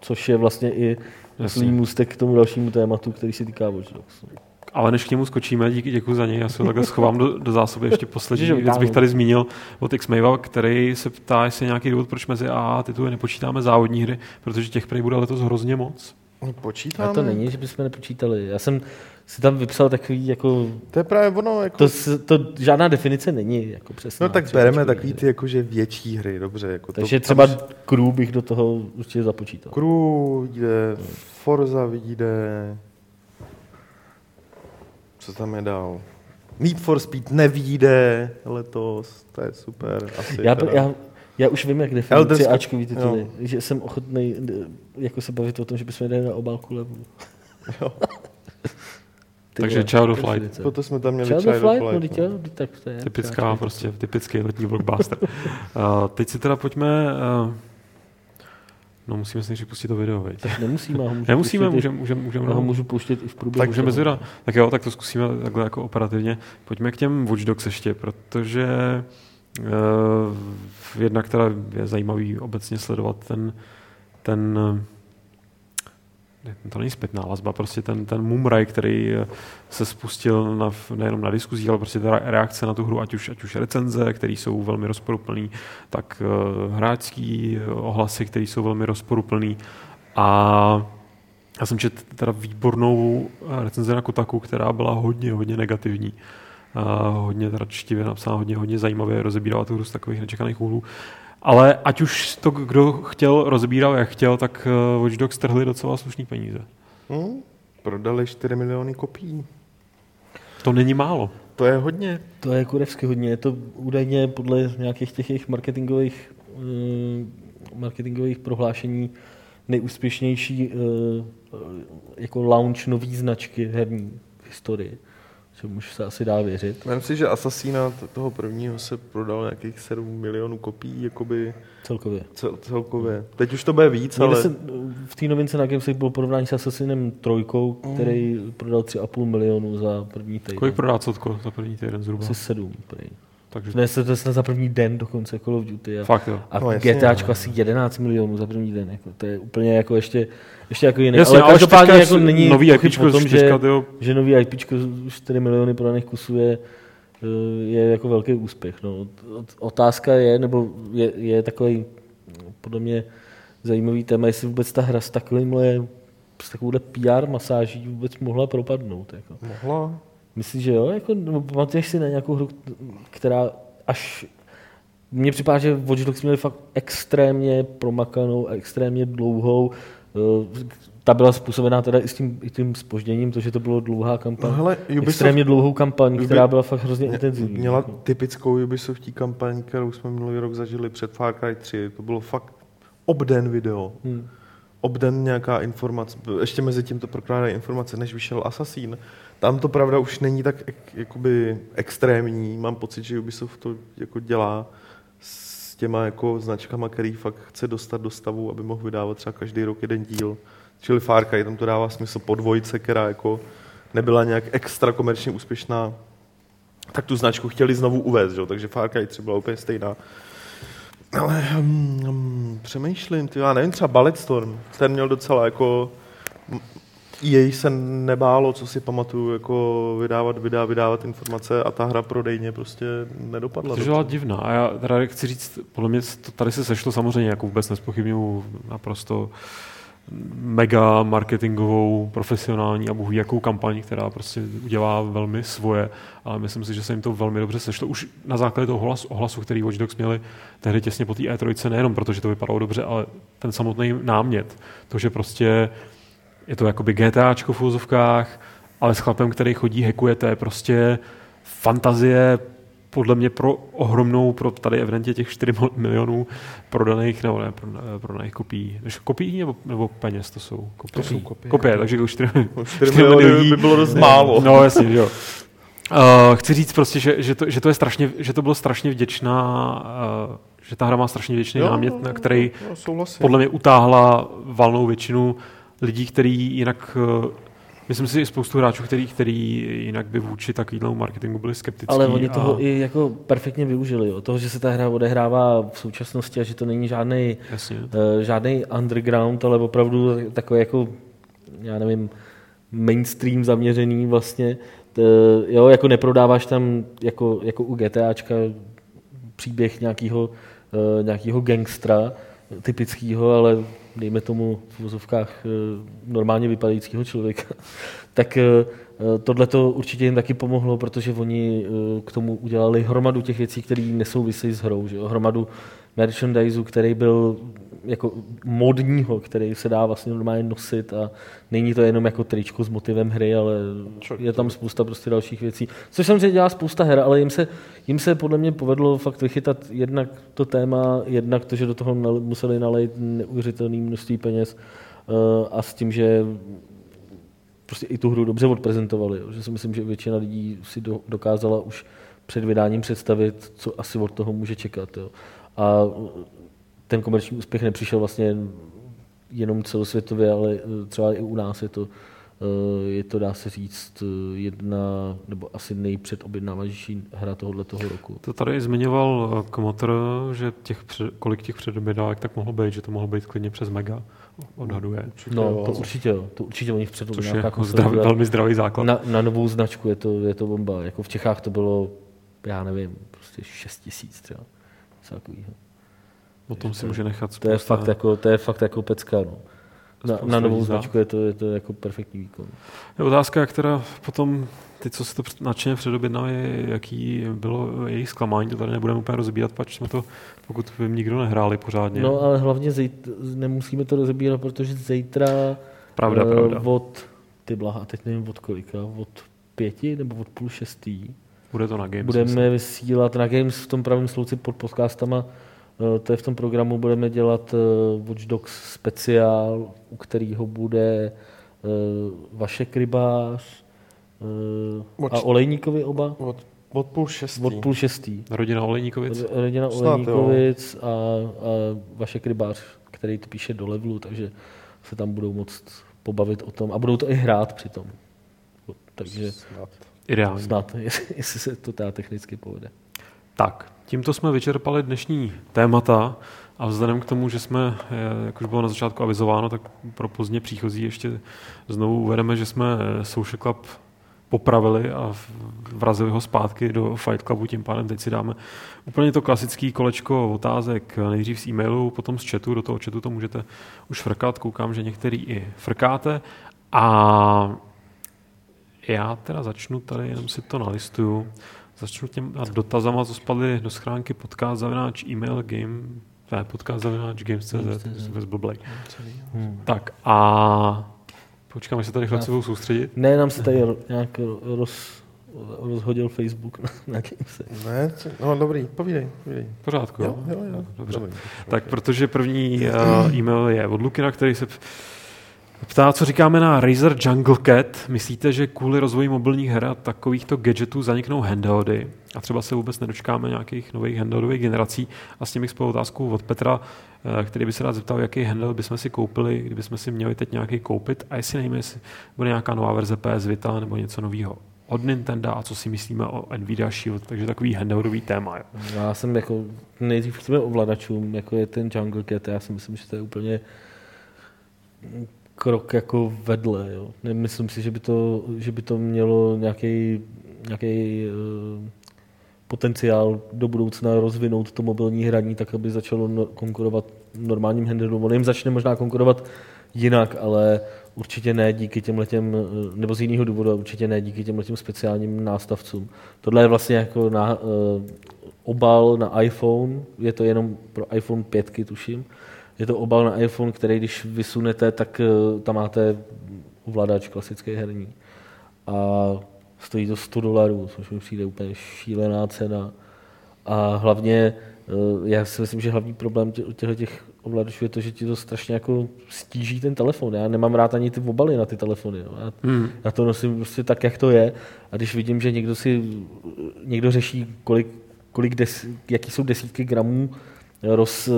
Což je vlastně i Jasně. svým můstek k tomu dalšímu tématu, který se týká Watch Dogs. Ale než k němu skočíme, díky, děkuji za něj, já ho takhle schovám do, do zásoby. Ještě poslední Že věc bych tady zmínil od Xmava, který se ptá, jestli je nějaký důvod, proč mezi A tituly nepočítáme závodní hry, protože těch prej bude letos hrozně moc. Počítáme. A to není, že bychom nepočítali. Já jsem si tam vypsal takový, jako, To je právě ono, jako... to, to žádná definice není, jako přesná. no tak bereme takový ty jakože větší hry, dobře. Jako Takže to, třeba tam Crew bych do toho určitě započítal. Crew vyjde, Forza vyjde, co tam je dál? Need for Speed nevíde letos, to je super. Asi Já, teda. já, já už vím, jak Scrolls- Ačkový tituly. Že jsem ochotný jako se bavit o tom, že bychom dali na obálku levu. Jo. Ty Takže vole, Child of definice. Light. Proto jsme tam měli Child of Light, no, no. teď jo, teď tak to je. Typická, Child of prostě typický letní blockbuster. uh, teď si teda pojďme, uh, no musíme si nejdřív pustit to video, veď? Light. Nemusíme, ho můžu Nemusíme, můžeme, můžeme, můžeme. Já ho můžu pouštět i v průběhu. Tak Můžeme zvědat. Tak jo, tak to zkusíme takhle jako operativně. Pojďme k těm Watch Dogs ještě, protože uh, jednak teda je zajímavý obecně sledovat ten, ten eh, to není zpětná vazba, prostě ten, ten mumraj, který eh, se spustil na, nejenom na diskuzích, ale prostě ta reakce na tu hru, ať už, ať už recenze, které jsou velmi rozporuplný, tak uh, hráčský eh, ohlasy, které jsou velmi rozporuplný. A já jsem četl teda výbornou eh, recenzi na Kotaku, která byla hodně, hodně negativní. A hodně teda čtivě napsána, hodně, hodně zajímavě rozebírala tu hru z takových nečekaných úhlů. Ale ať už to kdo chtěl, rozbíral jak chtěl, tak eh, Watch Dogs trhli docela slušný peníze. Hm? Prodali 4 miliony kopií. To není málo. To je hodně. To je kurevsky hodně. Je to údajně podle nějakých těch jejich marketingových, mm, marketingových prohlášení nejúspěšnější eh, jako launch nový značky herní v historii. Čemuž se asi dá věřit. Myslím si, že Assassina t- toho prvního se prodal nějakých 7 milionů kopií, jakoby Celkově. cel, celkově. Teď už to bude víc, Měli ale... se, v té novince na Gamesech bylo porovnání s Assassinem trojkou, který prodal 3,5 milionu za první týden. Kolik prodá Cotko za první týden zhruba? Asi 7. Prej. Takže Ne, to je snad za první den dokonce Call of Duty. A, fakt jo. a No, jasně, GTAčko no. asi 11 milionů za první den. Jako, to je úplně jako ještě, ještě jako jiný. Jasně, ale ale každopádně jako není nový IPčko, o tom, že, tyjo, že nový IPčko 4 miliony prodaných kusů je, eh, je jako velký úspěch. No. Ot- Otázka je, nebo je, je takový podle mě zajímavý téma, jestli vůbec ta hra s takovýmhle s takovouhle PR masáží vůbec mohla propadnout. Jako. Mohla. Myslíš, že jo? Jako, pamatuješ si na nějakou hru, která až... Mně připadá, že Watch Dogs měli fakt extrémně promakanou a extrémně dlouhou. Ta byla způsobená teda i s tím, i tím spožděním, to, že to bylo dlouhá kampaň. No hele, Ubisoft extrémně dlouhou kampaň, Ubi- která byla fakt hrozně mě- intenzivní. měla jako. typickou Ubisoftí kampaň, kterou jsme minulý rok zažili před Far Cry 3. To bylo fakt obden video. Hmm. obden nějaká informace, ještě mezi tím to prokládají informace, než vyšel Assassin. Tam to pravda už není tak jakoby extrémní. Mám pocit, že Ubisoft to jako dělá těma jako značkama, který fakt chce dostat do stavu, aby mohl vydávat třeba každý rok jeden díl. Čili Cry, tam to dává smysl po dvojce, která jako nebyla nějak extra komerčně úspěšná, tak tu značku chtěli znovu uvést, že? takže Far Cry 3 byla úplně stejná. Ale um, um, přemýšlím, ty, já nevím, třeba Balletstorm, ten měl docela jako jej se nebálo, co si pamatuju, jako vydávat videa, vydávat informace a ta hra prodejně prostě nedopadla. To byla divná. A já teda chci říct, podle mě to tady se sešlo samozřejmě, jako vůbec nespochybnuju naprosto mega marketingovou, profesionální a bohu jakou kampaň, která prostě udělá velmi svoje, ale myslím si, že se jim to velmi dobře sešlo. Už na základě toho ohlasu, ohlasu který Watch Dogs měli tehdy těsně po té E3, nejenom protože to vypadalo dobře, ale ten samotný námět, to, že prostě je to jakoby GTAčko v úzovkách, ale s chlapem, který chodí, hekuje, to je prostě fantazie podle mě pro ohromnou, pro tady evidentně těch 4 milionů prodaných, nebo ne, prodaných kopií. Kopií nebo, nebo peněz to jsou? Kopie. To jsou kopie. Kopie, takže 4, 4, 4 miliony by bylo dost málo. No jasně, jo. Uh, chci říct prostě, že, že, to, že, to je strašně, že to bylo strašně vděčná, uh, že ta hra má strašně vděčný jo, námět, na který no, podle mě utáhla valnou většinu lidí, který jinak uh, Myslím si, že spoustu hráčů, který, který jinak by vůči takovému marketingu byli skeptický. Ale oni a... toho i jako perfektně využili. Jo. Toho, že se ta hra odehrává v současnosti a že to není žádný, uh, žádný underground, ale opravdu takový jako, já nevím, mainstream zaměřený vlastně. Jo, jako neprodáváš tam jako, jako u GTAčka příběh nějakého, uh, nějakého gangstra typického, ale dejme tomu v vozovkách eh, normálně vypadajícího člověka, tak eh, tohle to určitě jim taky pomohlo, protože oni eh, k tomu udělali hromadu těch věcí, které nesouvisí s hrou. Že? Hromadu merchandiseu, který byl jako modního, který se dá vlastně normálně nosit a není to jenom jako tričko s motivem hry, ale je tam spousta prostě dalších věcí. Což samozřejmě dělá spousta her, ale jim se, jim se podle mě povedlo fakt vychytat jednak to téma, jednak to, že do toho museli nalejt neuvěřitelné množství peněz uh, a s tím, že prostě i tu hru dobře odprezentovali. Že si myslím, že většina lidí si do, dokázala už před vydáním představit, co asi od toho může čekat. Jo. A ten komerční úspěch nepřišel vlastně jenom celosvětově, ale eh, třeba i u nás je to, eh, je to, dá se říct, eh, jedna nebo asi nejpředobjednávanější hra tohohle toho roku. To tady zmiňoval Kmotr, že těch, kolik těch předobjednávek tak mohlo být, že to mohlo být klidně přes mega, odhaduje. No, to určitě, to určitě oni v Což je jako zdravý, velmi zdravý základ. Na, na, novou značku je to, je to bomba. Jako v Čechách to bylo, já nevím, prostě 6 tisíc třeba. Takovýho. O tom si může nechat spousta. To je fakt jako, to je fakt jako pecka. No. Na, na novou značku je to, je to jako perfektní výkon. Je otázka, která potom ty, co se to nadšeně předobjednali, jaký bylo jejich zklamání, to tady nebudeme úplně rozbírat, pač jsme to, pokud by nikdo nehráli pořádně. No ale hlavně zejt, nemusíme to rozbírat, protože zítra pravda, uh, pravda. od, ty blaha, teď nevím od kolika, od pěti nebo od půl šestý. Bude to na Games. Budeme myslím. vysílat na Games v tom pravém slouci pod podcastama to je v tom programu, budeme dělat eh, Watch Dogs speciál, u kterého bude eh, Vašek Rybář a Olejníkovi oba. Od, od půl šestý. Od půl šestý. Rodina Olejníkovic. Rodina Olejníkovic a, a Vašek Rybář, který to píše do levelu, takže se tam budou moct pobavit o tom a budou to i hrát přitom. Takže snad. Ideálně. Snad, jestli se to teda technicky povede. Tak, tímto jsme vyčerpali dnešní témata a vzhledem k tomu, že jsme, eh, jak už bylo na začátku avizováno, tak pro pozdě příchozí ještě znovu uvedeme, že jsme eh, Social Club popravili a vrazili ho zpátky do Fight Clubu, tím pádem teď si dáme úplně to klasické kolečko otázek, nejdřív z e-mailu, potom z chatu, do toho chatu to můžete už frkat, koukám, že některý i frkáte a já teda začnu tady, jenom si to nalistuju. Začnu těm dotazama, co spadly do schránky podcast zavináč email game, ne, podcast zavináč games.cz, bez blblej. Hmm. Tak a počkám, až se tady rychle budou soustředit. Ne, nám se tady nějak roz, rozhodil Facebook na se. Ne, co- no dobrý, povídej, povídej. Pořádku, Jo, jo, jo. Dobře. Dobrý. Tak protože první uh, e-mail je od Lukina, který se ptá, co říkáme na Razer Jungle Cat. Myslíte, že kvůli rozvoji mobilních her a takovýchto gadgetů zaniknou handheldy a třeba se vůbec nedočkáme nějakých nových handheldových generací? A s tím bych spolu otázku od Petra, eh, který by se rád zeptal, jaký handheld bychom si koupili, kdybychom si měli teď nějaký koupit a jestli nevíme, jestli bude nějaká nová verze PS Vita nebo něco nového od Nintendo a co si myslíme o Nvidia Shield, takže takový handheldový téma. Jo. Já jsem jako nejdřív těm ovladačům, jako je ten Jungle Cat, já si myslím, že to je úplně krok jako vedle. Jo. Nemyslím si, že by to, že by to mělo nějaký, nějaký uh, potenciál do budoucna rozvinout to mobilní hraní tak, aby začalo no, konkurovat normálním handheldům. On jim začne možná konkurovat jinak, ale určitě ne díky těm letěm, nebo z jiného důvodu, určitě ne díky těm letěm speciálním nástavcům. Tohle je vlastně jako na, uh, obal na iPhone, je to jenom pro iPhone 5, tuším. Je to obal na iPhone, který když vysunete, tak uh, tam máte ovladač klasický herní. A stojí to 100 dolarů, což mi přijde úplně šílená cena. A hlavně, uh, já si myslím, že hlavní problém tě, těchto těch ovladačů je to, že ti to strašně jako stíží ten telefon. Já nemám rád ani ty obaly na ty telefony. Jo. Já, Hmm. já to nosím prostě tak, jak to je. A když vidím, že někdo si někdo řeší, kolik, kolik des, jaký jsou desítky gramů roz,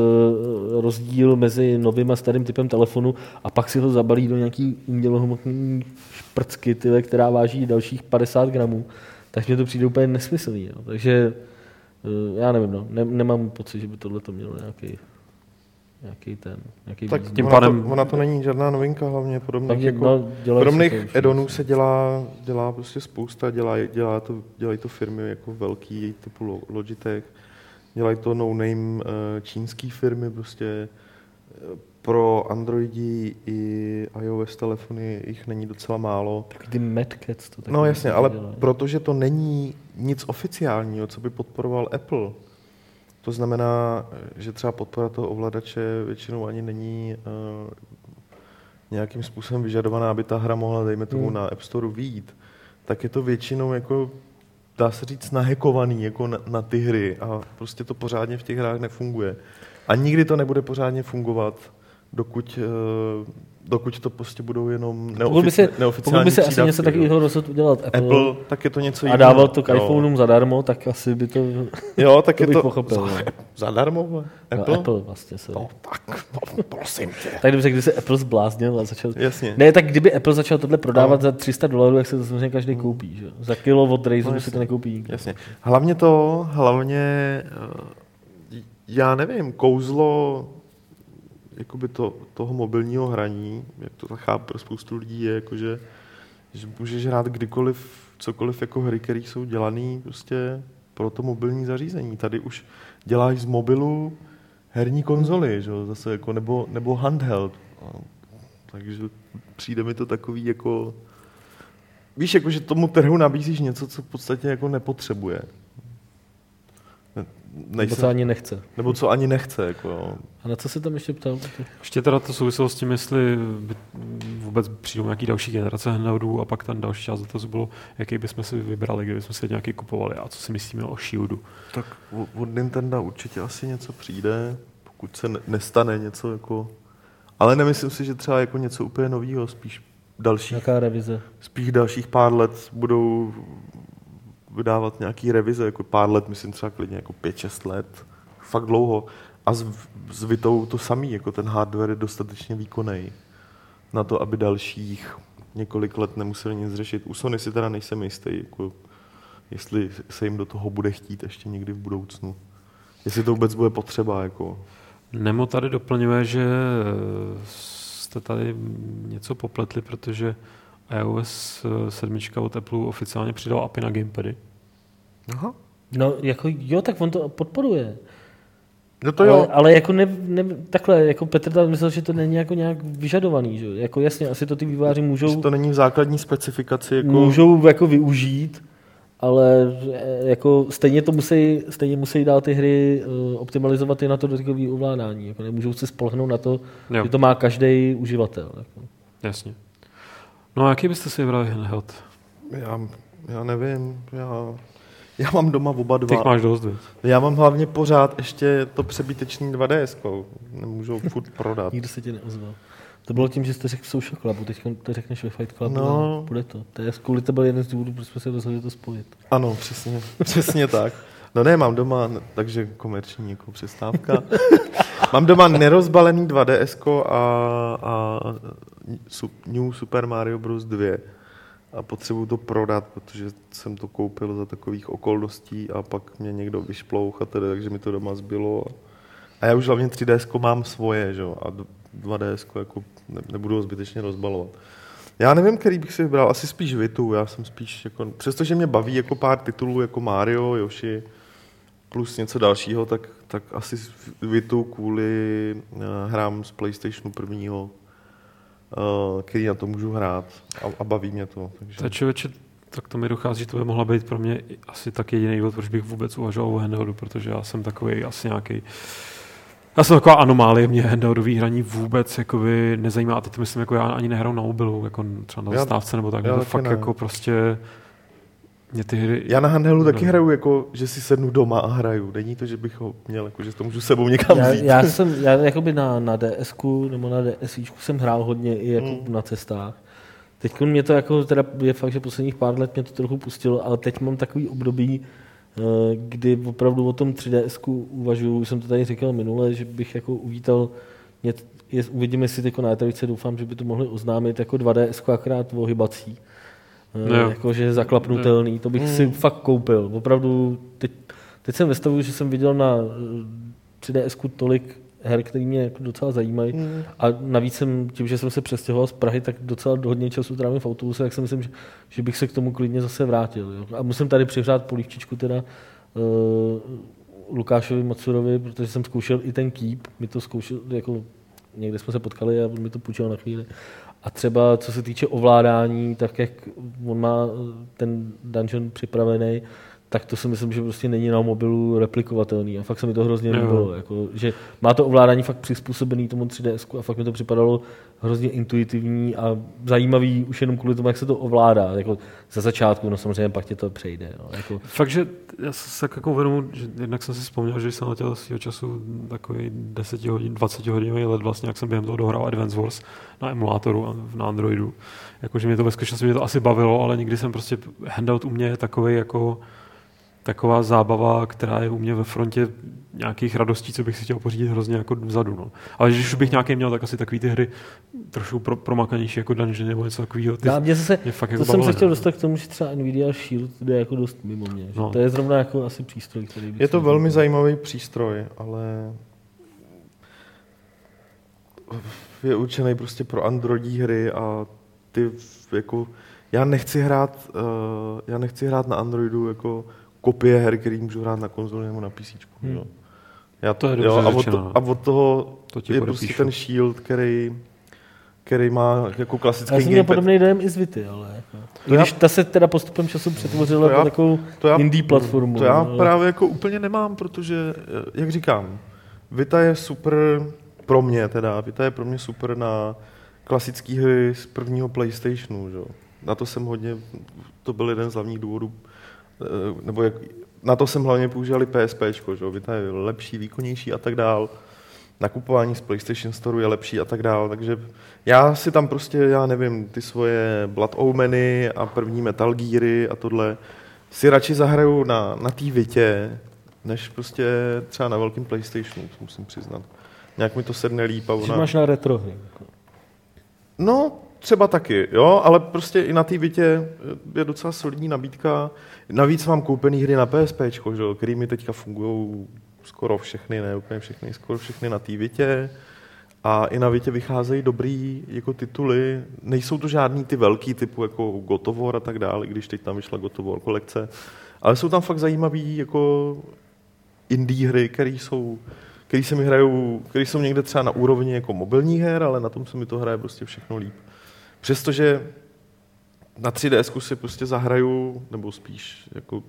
rozdíl mezi novým a starým typem telefonu a pak si ho zabalí do nějaký umělohmotný šprcky, tyhle, která váží dalších 50 gramů, tak mě to přijde úplně nesmyslný. Jo. Takže eh, já nevím, no. ne, nemám pocit, že by tohle to mělo nějaký, nějaký ten, nějaký Tak význam. tím ona, pádem- to, ona to není žádná novinka, hlavně podobných, Hlavně, jako, no, podobných edonů no. se dělá, dělá prostě spousta, dělá, dělá to, dělají to firmy jako velký, typu Lo- Logitech, dělají to no-name eh, čínský firmy, prostě eh, pro Androidi i iOS telefony jich není docela málo. Taky ty Mad Cats to taky No jasně, ale dělají. protože to není nic oficiálního, co by podporoval Apple, to znamená, že třeba podpora toho ovladače většinou ani není uh, nějakým způsobem vyžadovaná, aby ta hra mohla, dejme tomu, Hmm. na App Store výjít, tak je to většinou jako, dá se říct, nahekovaný jako na, na ty hry a prostě to pořádně v těch hrách nefunguje. A nikdy to nebude pořádně fungovat, dokud, uh, dokud to prostě budou jenom Pokud by se, neofici- pokud neoficiální by se asi něco takového rozhodl udělat Apple, Apple, tak je to něco a jiného. dával to k Jo. iPhoneům zadarmo, tak asi by to, Jo, tak to je bych to pochopil. za, no. zadarmo. vole. No, Apple? Apple vlastně. Sorry. No, tak, no, prosím tě. Tak dobře, kdyby se Apple zbláznil a začal... Jasně. Ne, tak kdyby Apple začal tohle prodávat za 300 dolarů, jak se to samozřejmě každý koupí. Že? Za kilo od Razeru No, si to nekoupí nikdo. Jasně. Hlavně to, hlavně, eh, já nevím, kouzlo jakoby to, toho mobilního hraní, jak to chápu pro spoustu lidí, je jako, že, že můžeš hrát kdykoliv, cokoliv jako hry, které jsou dělané prostě pro to mobilní zařízení. Tady už děláš z mobilu herní konzoly, že? zase jako, nebo, nebo handheld. Takže přijde mi to takový jako... Víš, jako, že tomu trhu nabízíš něco, co v podstatě jako nepotřebuje. Ne- Nebo co ani nechce. nebo co ani nechce. Jako, jo. A na co se tam ještě ptal? Ještě teda to souviselo s tím, jestli by vůbec přijdou nějaký další generace handheldů a pak ten další část dotazu bylo, jaký bychom si vybrali, kdybychom si nějaký kupovali a co si myslíme o Shieldu. Tak od Nintendo určitě asi něco přijde, pokud se ne- nestane něco jako... Ale nemyslím si, že třeba jako něco úplně nového, spíš dalších, Jaká revize? spíš dalších pár let budou vydávat nějaký revize, jako pár let, myslím třeba klidně jako 5-6 let, fakt dlouho. A s, s Vitou to samý, jako ten hardware je dostatečně výkonný na to, aby dalších několik let nemuseli nic řešit. U Sony si teda nejsem jistý, jako jestli se jim do toho bude chtít ještě někdy v budoucnu. Jestli to vůbec bude potřeba. Jako. Nemo tady doplňuje, že jste tady něco popletli, protože iOS 7 od Apple oficiálně přidal API na gamepady. Aha. No, jako jo, tak on to podporuje. No to jo. Ale, ale jako ne, ne, takhle, jako Petr tam myslel, že to není jako nějak vyžadovaný, že? Jako jasně, asi to ty vývojáři Že můžou, to není v základní specifikaci. Jako... můžou jako využít, ale eh, jako stejně to musí, stejně musí dál ty hry eh, optimalizovat i na to dotykové ovládání. Jako nemůžou se spolehnout na to, Jo. že to má každý uživatel. Jako. Jasně. No a jaký byste si vybrali handheld? Já já nevím, já, já mám doma oba dva. Těch máš dost? Já mám hlavně pořád ještě to přebytečný 2DS, nemůžu furt prodat. Nikdo se ti neozval. To bylo tím, že jste řekl v Social Clubu, teď to řekneš ve Fight Clubu No. a bude to. To je kvůli to byl jeden z důvodů, proč jsme se rozhodli to spojit. Ano, přesně, přesně tak. No ne, mám doma, takže komerční jako přestávka. mám doma nerozbalený 2DS a, a New Super Mario Bros. 2 a potřebuju to prodat, protože jsem to koupil za takových okolností a pak mě někdo vyšplouch a tedy, takže mi to doma zbylo. A, já už hlavně 3DS mám svoje, že? a d- 2DS jako ne, nebudu ho zbytečně rozbalovat. Já nevím, který bych si vybral, asi spíš Vitu, já jsem spíš jako, přestože mě baví jako pár titulů jako Mario, Yoshi, plus něco dalšího, tak, tak asi Vitu kvůli uh, hrám z PlayStationu prvního, který na to můžu hrát a, a baví mě to. Takže. Je člověče, tak to mi dochází, že to by mohla být pro mě asi tak jediný důvod, proč bych vůbec uvažoval o handheldu, protože já jsem takový asi nějaký. Já jsem taková anomálie, mě handheldový hraní vůbec jakoby nezajímá. A teď myslím, jako já ani nehraju na mobilu, jako třeba na zastávce nebo tak. já to taky fakt ne. jako prostě mě ty hry... Já na handheldu taky No. hraju, jako, že si sednu doma a hraju. Není to, že bych ho měl, jako, že to můžu sebou někam Já, vzít. já, jsem, já jakoby na, na DSku nebo na DSIčku jsem hrál hodně i jako Mm. na cestách. Teď mě to jako, teda je fakt, že posledních pár let mě to trochu pustilo, ale teď mám takový období, eh, kdy opravdu o tom 3DSku uvažuju, už jsem to tady říkal minule, že bych jako uvítal, mě, je, uvidíme, jestli teď na E3 doufám, že by to mohli oznámit jako 2DS akorát ohybací. No jo. jako, že je zaklapnutelný, to bych si fakt koupil. Opravdu, teď, teď jsem ve stavu, že jsem viděl na eh, 3DS tolik her, které mě jako docela zajímají. Mm. A navíc jsem, tím, že jsem se přestěhoval z Prahy, tak docela hodně času trávím v autobuse, tak si myslím, že, že bych se k tomu klidně zase vrátil. Jo. A musím tady přihřát polívčičku teda uh, Lukášovi Macurovi, protože jsem zkoušel i ten Keep, mi to zkoušel, jako někde jsme se potkali a on mi to půjčil na chvíli. A třeba co se týče ovládání, tak jak on má eh, ten dungeon připravený, tak to si myslím, že prostě není na mobilu replikovatelný. A fakt se mi to hrozně líbilo. Jako, že má to ovládání fakt přizpůsobený tomu 3DS a fakt mi to připadalo hrozně intuitivní a zajímavý už jenom kvůli tomu, jak se to ovládá. Jako za začátku, no samozřejmě pak tě to přejde. No. Jako, Fakt, že já se tak jako uvědomuji, že jednak jsem si vzpomněl, že jsem letěl svého času takový 10 hodin, 20 hodinový let vlastně, jak jsem během toho dohrál Advance Wars na emulátoru a na Androidu. Jakože mě to ve skutečnosti mě to asi bavilo, ale nikdy jsem prostě handout u mě je takový jako taková zábava, která je u mě ve frontě nějakých radostí, co bych si chtěl pořídit hrozně jako vzadu. No. Ale když už bych nějaký měl, tak asi takový ty hry trošku pro, promakanější jako Dungeon nebo něco takového. Ty, Já, mě zase, mě fakt to jako jsem se chtěl dostat k tomu, že třeba Nvidia Shield jde jako dost mimo mě. Že No. To je zrovna jako asi přístroj, který Je to velmi zajímavý přístroj, ale je určený prostě pro Androidí hry a ty jako, já nechci hrát, uh, já nechci hrát na Androidu jako kopie her, který můžu hrát na konzoli nebo na PC. Hmm. Já To je dobře jo, a, od to, a od toho To ti je podepíšu. prostě ten Shield, který, který má jako klasický Já jsem měl podobný dojem i z Vity, ale jako. To I já- když ta se teda postupem času přetvořila To já- na takovou to já- indie platformu. To já no, ale- právě jako úplně nemám, protože, eh, jak říkám, Vita je super pro mě teda, Vita je pro mě super na klasické hry z prvního PlayStationu, že? jo. Na to jsem hodně, to byl jeden z hlavních důvodů, nebo jak, na to jsem hlavně používali PSP, že? jo. Je lepší, výkonnější a tak dál. Nakupování z PlayStation Store je lepší a tak dál, takže já si tam prostě, já nevím, ty svoje Blood Omeny a první Metal Geary a tohle si radši zahraju na, na té Vitě, než prostě třeba na velkém PlayStationu, to musím přiznat. Nějak mi to sedne líp a ona... máš na retro hry. jako. No, třeba taky, jo, ale prostě i na té Vitě je docela solidní nabídka. Navíc mám koupený hry na PSP, že, který mi teďka fungují skoro všechny, ne úplně všechny, skoro všechny na té Vitě. A i na Vitě vycházejí dobrý jako tituly. Nejsou to žádný ty velký typu jako War a tak dále, když teď tam vyšla War kolekce. Ale jsou tam fakt zajímavý jako indie hry, které jsou který se mi hrajou, který jsou někde třeba na úrovni jako mobilních her, ale na tom se mi to hraje prostě všechno líp. Přestože na 3DS si prostě zahraju, nebo spíš jako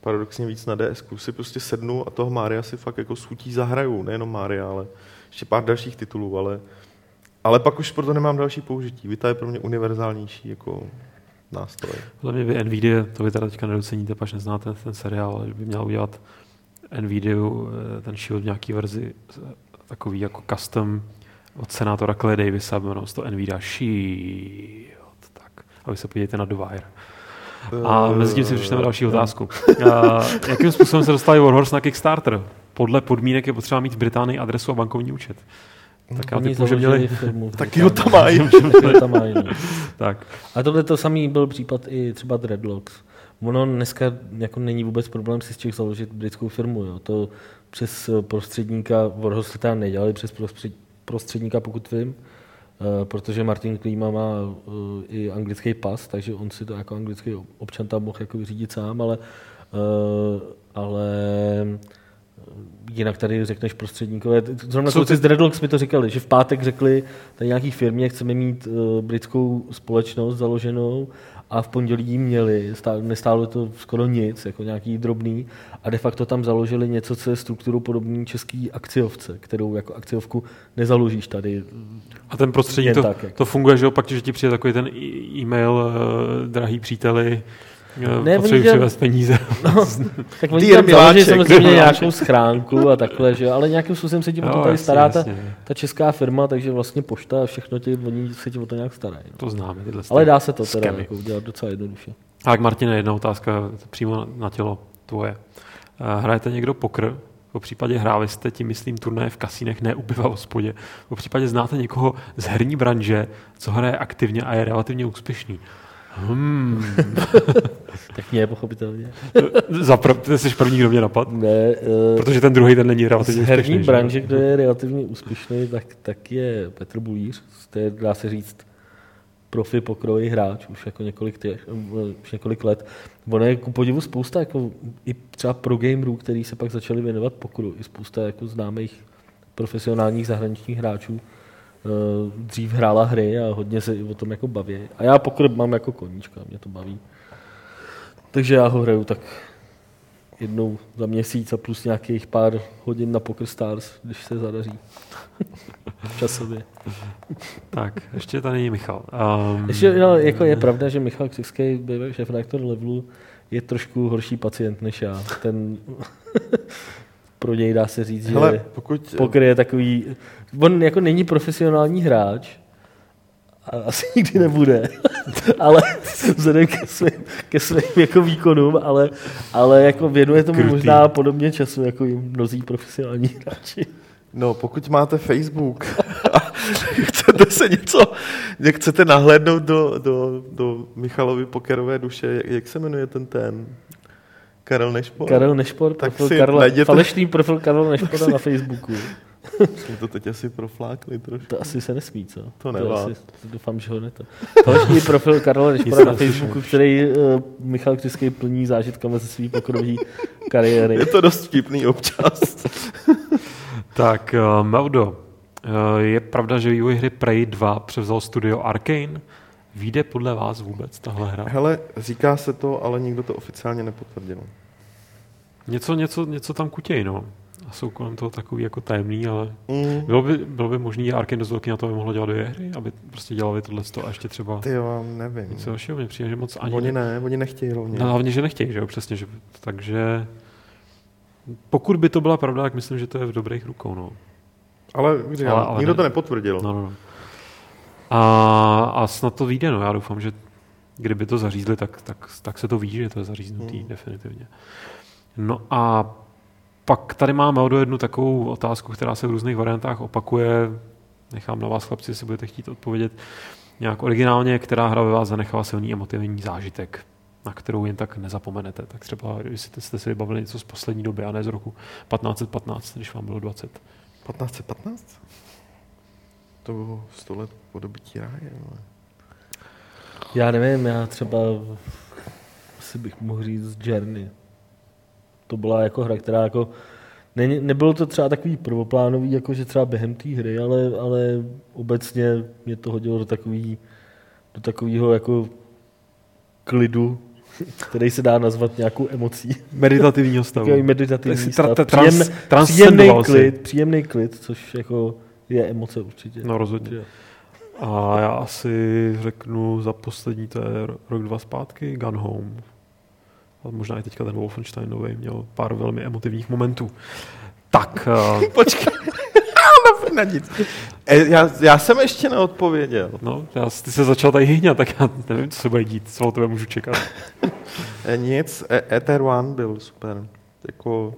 paradoxně víc na DS si prostě sednu a toho Mária si fakt jako schutí zahraju, nejenom Mária, ale ještě pár dalších titulů, ale, ale pak už proto nemám další použití. Vita je pro mě univerzálnější jako nástroj. Hlavně vy NVIDIA, to vy teda teďka nedoceníte, pač neznáte ten seriál, ale by měl udělat NVIDIA eh, ten Shield v nějaký verzi eh, takový jako custom od senátora Clay Davisa, jmenovalo se to NVIDIA Shield. Tak, a vy se podívejte na The Wire. A mezi tím si přečteme další otázku. A, jakým způsobem se dostali Warhorse na Kickstarter? Podle podmínek je potřeba mít v Británii adresu a bankovní účet. Tak já Oni typu, že měli... firmu. Taky ho tam mají. Tam mají, no. Tak, A tohle to samý byl případ i třeba Dreadlocks. Ono dneska jako není vůbec problém si z Čech založit britskou firmu. Jo. To přes prostředníka, Warhorse teda nedělali přes prostřed, prostředníka, pokud vím, eh, protože Martin Klíma má eh, i anglický pas, takže on si to jako anglický občan tam mohl jako vyřídit sám, ale, eh, ale jinak tady řekneš prostředníkové. Zrovna Jsou kluci ty- z Dreadlocks mi to říkali, že v pátek řekli tady nějaký firmě, chceme mít uh, britskou společnost založenou a v pondělí ji měli, stá, nestálo to skoro nic, jako nějaký drobný a de facto tam založili něco, co je strukturou podobný český akciovce, kterou jako akciovku nezaložíš tady. a ten prostředí, Jen to, tak, jako. to funguje, že jo, pak, že ti přijde takový ten e- e-mail, uh, drahý příteli, Ne, potřebuji oni děl- přivést peníze. No, tak oni tam založili Miláček. samozřejmě nějakou schránku a takhle, že jo, ale nějakým způsobem se ti o to tady jasně, stará ta, jasně. ta česká firma, takže vlastně pošta a všechno ti, oni se ti o to nějak starají. No. To známe, tyhle Ale dá se to teda skemy. jako udělat docela jednoduše. Tak Martine, jedna otázka přímo na tělo tvoje. Eh, Hrajete někdo pokr? Po případě hráli jste, tím myslím turnaje v kasínech, ne u piva v hospodě. Po případě znáte někoho z herní branže, co hraje aktivně a je relativně úspěšný. Hmm. Tak mě pochopitelně. Za pr- ty jsi první, kdo mě napad. Ne, uh, Protože ten druhý ten není z relativně herní úspěšný. že? branže, kdo je relativně úspěšný, tak, tak je Petr Bulíř, to je, dá se říct, profi pokroji hráč už jako několik, těch, už několik let. Ono je ku podivu spousta jako i třeba pro gamerů, který se pak začali věnovat pokru, i spousta jako známých profesionálních zahraničních hráčů dřív hrála hry a hodně se o tom jako baví. A já pokr mám jako koníčka, mě to baví. Takže já ho hraju tak jednou za měsíc a plus nějakých pár hodin na Poker Stars, když se zadaří. Časově. Tak, ještě tady je Michal. Um, Ještě no, jako je pravda, že Michal Křivský, bývalý šéf redaktor Levelu, je trošku horší pacient než já. Ten pro něj dá se říct, Hele, že pokud... poker je takový... On jako není profesionální hráč, a asi nikdy nebude, ale vzhledem ke svým, ke svým jako výkonům, ale, ale jako věnuje tomu Krutý. možná podobně času, jako i mnozí profesionální hráči. No, pokud máte Facebook a chcete se něco, jak chcete nahlédnout do, do, do Michalovy pokerové duše, jak, jak se jmenuje ten ten? Karel Nešpor? Karel Nešpor, Tak profil si Karla, najděte- falešný profil Karla Nešpora na Facebooku. Jsme to teď asi proflákli trošku. To asi se nesmí, co? To nemá. asi, doufám, že ho ne to. Falešný profil Karla Nešpora na. Facebooku, který uh, Michal Křiský plní zážitkama ze své pokrové kariéry. Je to dost vtipný občas. Tak, uh, Meldo, uh, je pravda, že vývoj hry Prey 2 převzal studio Arkane? Výjde podle vás vůbec tahle hra? Hele, říká se to, ale nikdo to oficiálně nepotvrdil. Něco, něco, něco tam kutěj, no. A jsou kolem toho takový jako tajemný, ale Mm. bylo by, bylo by možný, že Arkane dost velký na to, aby mohlo dělat dvě hry, aby prostě dělali tohle a ještě třeba Ty jo, nevím. něco dalšího. Mně přijde, že moc ani Oni ne, oni nechtějí hlavně. No, hlavně, že nechtějí, že jo, přesně. Že, takže pokud by to byla pravda, tak myslím, že to je v dobrých rukou, no. Ale, říkám, Ale- ale nikdo ne. to nepotvrdil. No, no, no. A, a snad to vyjde, no. Já doufám, že kdyby to zařízli, tak, tak, tak se to ví, že to je zaříznutý, Hmm. definitivně. No a pak tady máme do jednu takovou otázku, která se v různých variantách opakuje. Nechám na vás, chlapci, jestli budete chtít odpovědět nějak originálně, která hra ve vás zanechala silný emotivní zážitek, na kterou jen tak nezapomenete. Tak třeba, jestli jste si vybavili něco z poslední doby, a ne z roku 1515, když vám bylo 20. 1515? To bylo 100 let po dobytí ráje. Ale. Já nevím, já třeba asi bych mohl říct Journey. To byla jako hra, která jako ne, nebylo to třeba takový prvoplánový, jako že třeba během té hry, ale, ale obecně mě to hodilo do takový, do takového jako klidu, který se dá nazvat nějakou emocí. Meditativního stavu. Takový meditativní stav. tra- tra- Příjemný, klid, příjemný klid, což jako je emoce určitě. No rozhodně. Že- A já asi řeknu za poslední, to je rok, dva zpátky, Gun Home. A možná i teďka ten Wolfenstein nový měl pár velmi emotivních momentů. Tak. Uh, Počkej. na nic. E, já, já jsem ještě neodpověděl. No, já, ty se začal tady hyhňat, tak já nevím, co se bude dít, co o tebe můžu čekat. E, nic, e, Ether One byl super. Jako,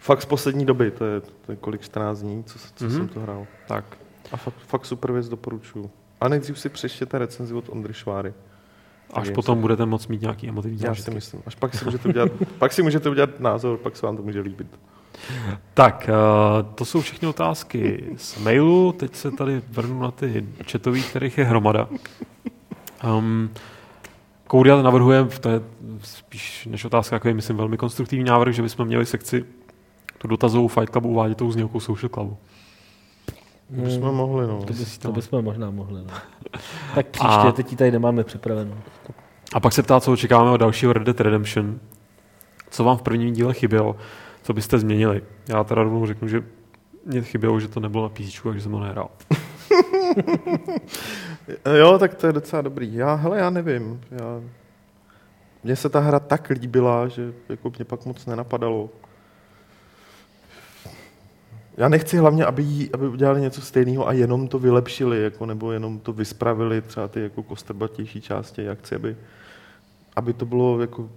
fakt z poslední doby, to je, to je kolik, 14 dní, co, co mm-hmm. jsem to hrál. Tak. A fakt, fakt super věc doporučuju. A nejdřív si přečtěte recenzi od Ondry Šváry. Až potom budete moc mít nějaký emotivní Já si myslím. Až pak si můžete udělat, pak si můžete udělat názor, pak se vám to může líbit. Tak, eh, to jsou všechny otázky z mailu. Teď se tady vrnu na ty četový, kterých je hromada. Um, Kouria navrhuje, to je spíš než otázka, jako je, myslím, velmi konstruktivní návrh, že bychom měli sekci tu dotazovou Fight Clubu uvádět tou znělkou Social Clubu. To bychom mohli, no. To, bys, to bychom možná mohli, no. Tak příště, a, teď ji tady nemáme připravenou. A pak se ptá, co očekáváme od dalšího Red Dead Redemption. Co vám v prvním díle chybělo? Co byste změnili? Já teda rovnou řeknu, že mě chybělo, že to nebylo na PC, takže jsem ho nehrál. jo, tak to je docela dobrý. Já, hele, já nevím. Já... Mně se ta hra tak líbila, že jako mě pak moc nenapadalo. Já nechci hlavně, aby, jí, aby udělali něco stejného a jenom to vylepšili, jako, nebo jenom to vyspravili, třeba ty jako kostrbatější části, jak chci, aby, aby to bylo jako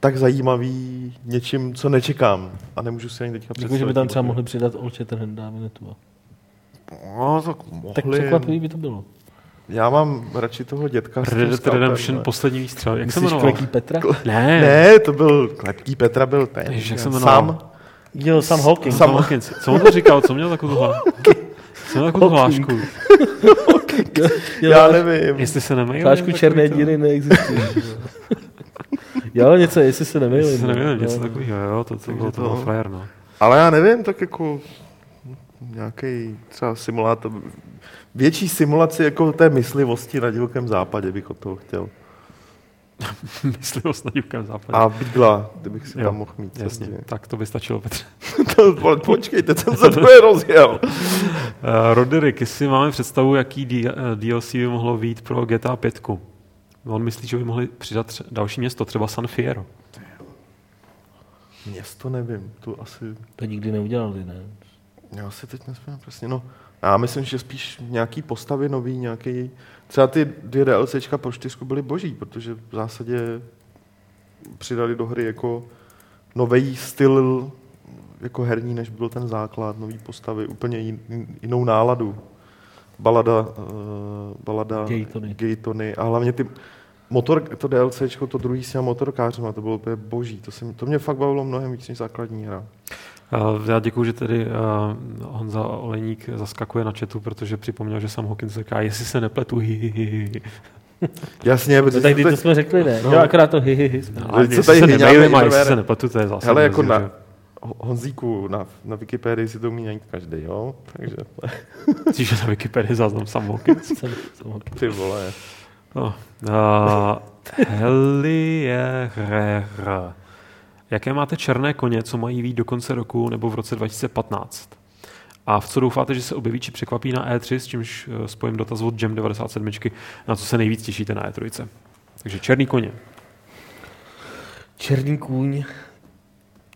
tak zajímavý něčím, co nečekám. A nemůžu si ani teďka představit. že by tam třeba mohli přidat Old Shatterhand Davinetu. No, tak mohli. Tak překvapivý by to bylo. Já mám radši toho dětka. Red Dead Redemption ne? poslední výstřel. Jak se jmenoval? Klepký Petra? Ne. Ne, to byl Klepký Petra, byl ten. Jež, jak se jmenoval? Sam. Jo, Sam Hawkins. Sam Hawkins. Co on to říkal? Co měl takovou hlášku? Co měl takovou hlášku? Já nevím. Jestli se nemýlím. Hlášku černé díry neexistuje. jo, něco, jestli se nemýlím. Jestli se nemýlím, něco takového, jo, to, to, bylo, to bylo frajer, no. Ale já nevím, tak jako nějaký třeba simulátor, větší simulaci jako té myslivosti na divokém západě bych od toho chtěl. Myslivost na divokém západě. A bydla, kdybych si jo, tam mohl mít. Jasně, cestě. tak to by stačilo, Petře. to, počkejte, jsem se to rozjel. uh, Roderick, jestli máme představu, jaký DLC by mohlo být pro GTA 5. On myslí, že by mohli přidat další město, třeba San Fierro. Město nevím, to asi... To nikdy neudělali, ne? Já si teď nespomínám přesně, no. Já myslím, že spíš nějaký postavy nový, nějaký... Třeba ty dvě DLCčka pro čtyřku byly boží, protože v zásadě přidali do hry jako nový styl jako herní, než byl ten základ, nový postavy, úplně jin, jinou náladu. Balada, uh, balada Gaytony. Gaytony a hlavně ty motor, to DLCčko, to druhý s těma motorkářema, to bylo úplně boží. To, se, to mě fakt bavilo mnohem víc než základní hra. Já děkuji, že tedy uh, Honza Oleník zaskakuje na chatu, protože připomněl, že sam Hawkins říká, jestli se nepletu, hi, hi, hi. Jasně, protože... No, tak to jsme řekli, ne? No. Jo, akorát to hi, hi, hi. No, ale co tady se nemejlím a jestli se nepletu, to je zase. Hele, jako na, Honzíku, na, na Wikipedii si to umí najít každý, jo? Takže... Cíže na Wikipedii záznam sam Hawkins. Ty vole. No, uh, Helier. Jaké máte černé koně, co mají být do konce roku nebo v roce 2015? A v co doufáte, že se objeví či překvapí na E3, s čímž eh, spojím dotaz od Jam 97, na co se nejvíc těšíte na E3? Takže černý koně. Černý kůň.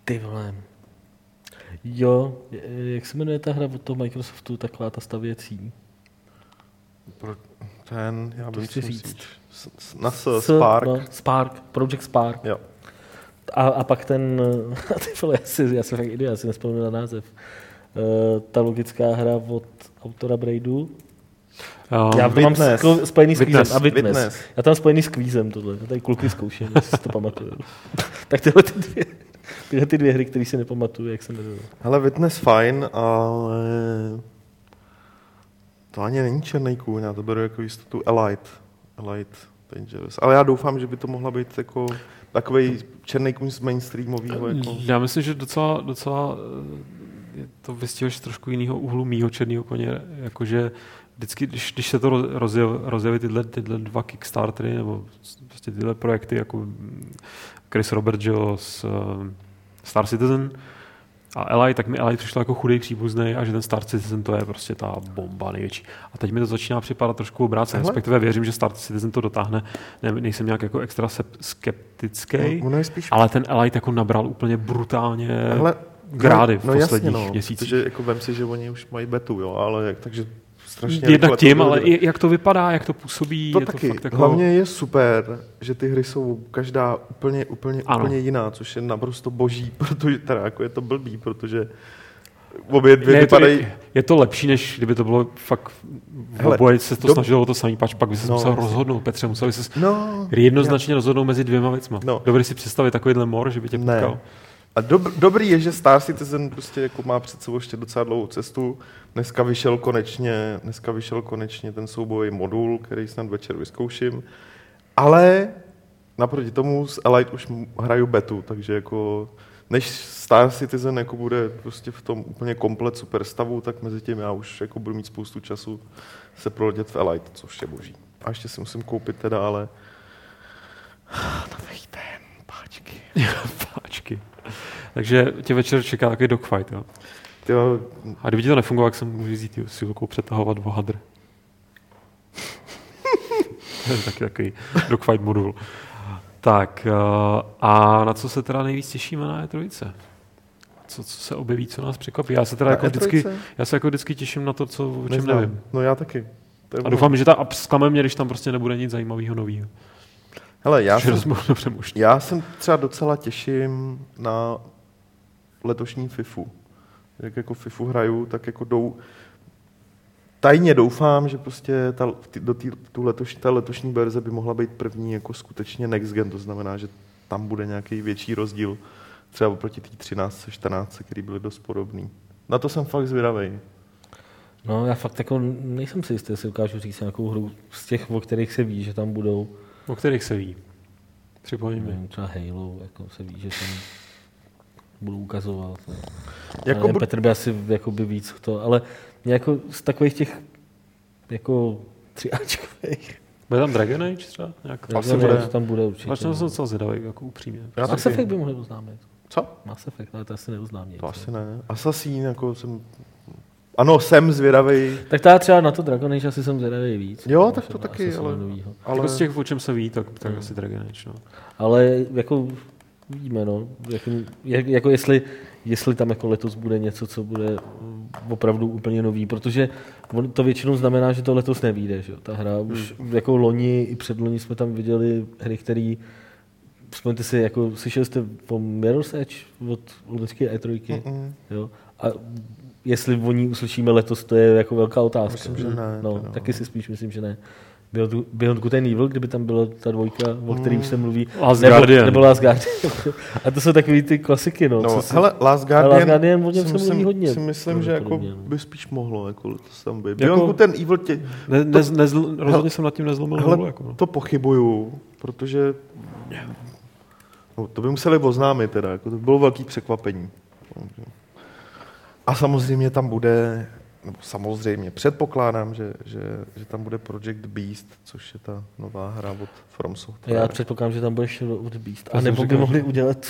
Ty vole. Jo, jak se jmenuje ta hra od toho Microsoftu, taková ta stavěcí? Pro ten, já bych si říct. Na S, Spark. No, Spark, Project Spark. Jo. A, a pak ten, ty vole, já si, já si fakt idiot, já si nespomínám na název. Uh, ta logická hra od autora Braidu. Um, já to mám sklo, spojený s. A Witness. Witness. Já tam spojený s kvízem tohle. Já tady kluky zkouším, jestli si to pamatuju. tak tyhle ty dvě, tyhle ty dvě hry, které si nepamatuju, jak se jmenují. Hele, Witness fajn, ale to ani není černý kůň, já to beru jako jistotu Elite. Elite Dangerous. Ale já doufám, že by to mohla být jako takový černý kůň z mainstreamového. Jako... Já myslím, že docela, docela eh, to vystihuješ trošku jiného úhlu mýho černého koně, jakože vždycky, když, když se to rozjev, rozjeví tyhle, tyhle dva Kickstartery nebo prostě tyhle projekty, jako Chris Robert Joe z uh, Star Citizen, a Eli, tak mi Eli přišlo jako chudý příbuzný a že ten Star Citizen to je prostě ta bomba největší. A teď mi to začíná připadat trošku obráceně, respektive věřím, že Star Citizen to dotáhne. Ne, nejsem nějak jako extra skeptický, No, spíš... ale ten Eli jako nabral úplně brutálně Hele, grády v no, jasně, posledních no, měsících. Protože jako vem si, že oni už mají betu, jo, ale jak, takže strašně Jednak tím, ale i jak to vypadá, jak to působí, To je taky. to fakt jako... Hlavně je super, že ty hry jsou každá úplně, úplně, Ano. úplně jiná, což je naprosto boží, protože teda jako je to blbý, protože obě dvě ne, je, to, vypadají... je, je to lepší, než kdyby to bylo fakt Hele, oboje se to dob- snažilo o to samý, pač pak by se No, musel rozhodnout, Petře, museli se No, jednoznačně rozhodnout mezi dvěma věcma. No. Dobře si představit takovýhle mor, že by tě Ne. A dob, dobrý je, že Star Citizen prostě jako má před sebou ještě docela dlouhou cestu. Dneska vyšel konečně, dneska vyšel konečně ten soubojový modul, který snad večer vyzkouším. Ale naproti tomu s Elite už hraju betu, takže jako než Star Citizen jako bude prostě v tom úplně komplet super stavu, tak mezi tím já už jako budu mít spoustu času se proletět v Elite, což je boží. A ještě si musím koupit teda, ale nový ten, páčky. Páčky. Takže tě večer čeká takový dogfight, jo. Tyjo, A kdyby ti to nefungovalo, tak se můžeš vzít si rukou přetahovat o hadr. taky takový dogfight modul. Tak eh, a na co se teda nejvíc těšíme na E3? Co, co se objeví, co nás překvapí? Já se teda Na jako vždycky, E3? já se jako vždycky těším na to, co, o čem Neznám. nevím. No já taky. To je A doufám, že ta a zklame mě, když tam prostě nebude nic zajímavého nového. Hele, já jsem, jsem já jsem třeba docela těším na letošní FIFU. Jak jako FIFU hraju, tak jako jdou... Tajně doufám, že prostě ta, ty, do tý, tu letoš, ta letošní verze by mohla být první jako skutečně next gen, to znamená, že tam bude nějaký větší rozdíl třeba oproti té 13, 14, který byly dost podobný. Na to jsem fakt zvědavý. No, já fakt jako nejsem si jistý, jestli ukážu říct nějakou hru z těch, o kterých se ví, že tam budou. O kterých se ví. Připomeň mi. Třeba Halo, jako se ví, že tam budou ukazovat. No. Jako Jako bu- Petr by asi jako by víc to, ale jako z takových těch jako třiáčkových. Bude tam Dragon Age třeba? Nějak? Asi Dragon bude. Age tam bude určitě. Vlastně jsem docela zvědavý, jako upřímně. Já Mass. Effect by mohli oznámit. Co? Mass Effect, ale to asi neoznámí. To asi ne. Assassin, jako jsem... Ano, jsem zvědavý, Tak ta třeba na to Dragon Age asi jsem zvědavý víc. Jo, než tak to taky, ale- novýho. ale... Jako z těch, o čem se ví, tak, tak asi Dragon Age, no. Ale jako vidíme, no, jako, jak, jako jestli, jestli tam jako letos bude něco, co bude opravdu úplně nový, protože on- to většinou znamená, že to letos nevíde, že jo, ta hra. Už Hmm. jako loni i předloni jsme tam viděli hry, které Vzpomeňte si, jako slyšeli jste o Mirror's Edge od loňské E3, Mm-mm. jo? A jestli o ní uslyšíme letos, to je jako velká otázka. Myslím, že ne, No, teda. taky si spíš myslím, že ne. Beyond, Beyond Good and Evil, kdyby tam byla ta dvojka, o který už se mluví. Last nebo, Guardian. Nebo Last Guardian. A to jsou takový ty klasiky, no. No, co si- hele, Last Guardian, Last Guardian, o něm si se myslím, mluví hodně, si myslím že jako no. by spíš mohlo jako letos tam být. Jako- Jako, ten Evil tě, Ne, ne, nezl, rozhodně jsem nad tím nezlomil hele, hůl, jako, no. to pochybuju, protože no, to by museli oznámit teda, jako to by bylo velký překvapení. A samozřejmě tam bude, nebo samozřejmě, předpokládám, že, že, že tam bude Project Beast, což je ta nová hra od From Software. Já předpokládám, že tam bude Shadow of the Beast. To A nebo by mohli udělat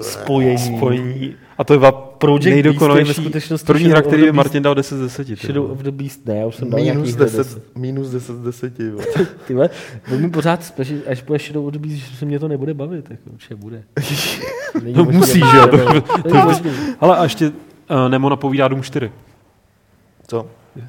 spojení. Spojení. A to je va Project Beast nejdokonalejší skutečnosti první hra, který by Beast. Martin dal 10 z 10. ty Shadow of the Beast, ne, já už jsem dal minus hry 10, 10. minus 10 z 10. jo. Ty vole, mi pořád spíš, až bude Shadow of the Beast, že se mě to nebude bavit, jako určitě bude. Není To možný, musí, že jo. Ale a ještě uh, Nemo napovídá Dům 4. Co?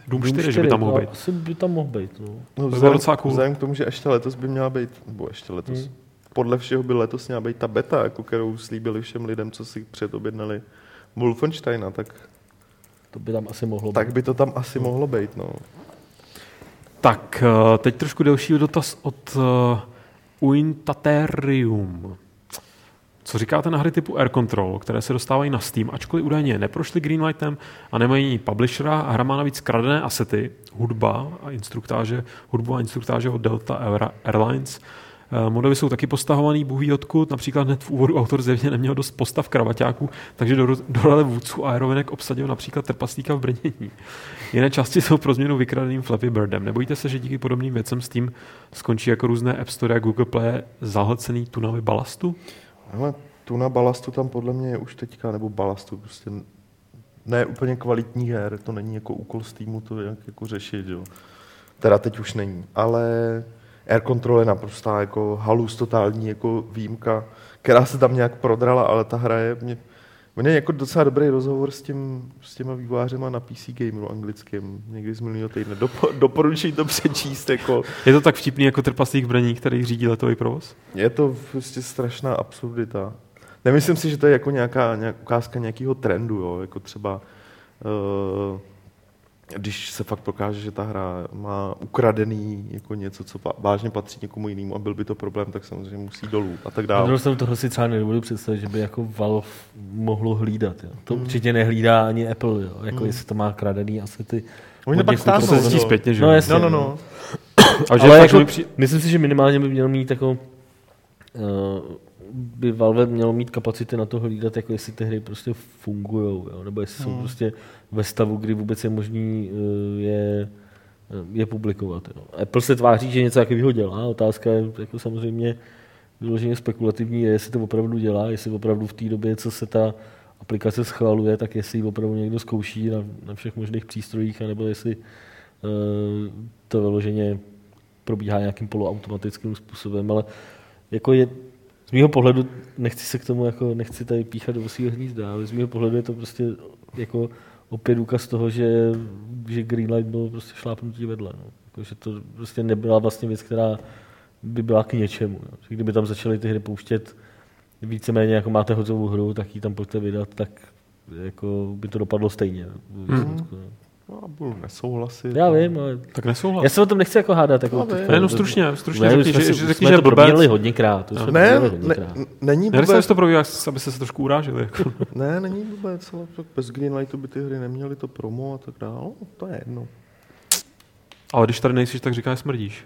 Dům 4, že by tam mohl no, být. Asi by tam mohl být, no. No, vzhledem, docela cool. vzhledem k tomu, že ještě letos by měla být, nebo ještě letos, Hmm. podle všeho by letos měla být ta beta, jako kterou slíbili všem lidem, co si předobjednali Wolfensteina, tak, To by tam asi mohlo tak být. by to tam asi mohlo být. No. Tak, eh, teď trošku delší dotaz od uh, Uintaterium. Co říkáte na hry typu Air Control, které se dostávají na Steam, ačkoliv údajně neprošly Greenlightem a nemají publishera a hra má navíc kradené asety, hudba a instruktáže, hudbu a instruktáže od Delta Air- Airlines. Eh, Modely jsou taky postahovaný, bůh odkud, například hned v úvodu autor zjevně neměl dost postav kravaťáků, takže do, do role vůdců aerovinek obsadil například trpaslíka v brnění. Jiné části jsou pro změnu vykradeným Flappy Birdem. Nebojíte se, že díky podobným věcem Steam skončí jako různé App Store a Google Play zahlcený tunavy balastu? Ale tu na balastu tam podle mě je už teďka, nebo balastu, prostě ne úplně kvalitních her, to není jako úkol z týmu to jak jako řešit, jo. Teda teď už není, ale Air Control je naprostá jako halus, totální jako výjimka, která se tam nějak prodrala, ale ta hra je, mě, mě jako docela dobrý rozhovor s, tím, s těma vývojářema na PC Gameru anglickým, někdy z minulého týdne. Dopo, doporučuji to přečíst. Jako. Je to tak vtipný jako trpaslík braní, který řídí letový provoz? Je to prostě strašná absurdita. Nemyslím si, že to je jako nějaká, nějaká ukázka nějakého trendu, jo? jako třeba uh, když se fakt prokáže, že ta hra má ukradený jako něco, co vážně patří někomu jinému a byl by to problém, tak samozřejmě musí dolů a tak dále. Na toho si třeba nebudu představit, že by jako Valve mohlo hlídat. Jo. To hmm. určitě nehlídá ani Apple, jo. jako hmm. jestli to má kradený ty Oni to pak se zjistí zpětně, že? No, jasně, no, no, no. Ale, Ale jako, při... myslím si, že minimálně by měl mít jako uh, by Valve mělo mít kapacity na to hlídat, jako jestli ty hry prostě fungují, nebo jestli hmm. jsou prostě ve stavu, kdy vůbec je možný uh, je, eh, je publikovat. Jo. Apple se tváří, že něco takového dělá. Otázka je jako samozřejmě vyloženě spekulativní, je, jestli to opravdu dělá, jestli opravdu v té době, co se ta aplikace schvaluje, tak jestli ji opravdu někdo zkouší na, na všech možných přístrojích, anebo jestli uh, to vyloženě probíhá nějakým poloautomatickým způsobem, ale jako je, z mého pohledu, nechci se k tomu, jako, nechci tady píchat do svého hnízda, ale z mého pohledu je to prostě jako opět důkaz toho, že, že Greenlight byl prostě šlápnutí vedle. No. Jako, že to prostě nebyla vlastně věc, která by byla k něčemu. No. Kdyby tam začaly ty hry pouštět víceméně jako máte hotovou hru, tak ji tam pojďte vydat, tak jako by to dopadlo stejně. Mm-hmm. No, budu nesouhlasit. Já vím, ale... Tak nesouhlas. Já se o tom nechci jako hádat. Jako no, ne, jenom stručně, stručně ne, řekni, že, že, řekni, že to probírali hodněkrát. To no. ne, hodněkrát. ne, není vůbec... Nechci to probírat, aby se trošku urážili. Jako. ne, není vůbec, ale bez Greenlightu by ty hry neměly to promo a tak dále. No, to je jedno. Ale když tady nejsi, tak říkáš smrdíš.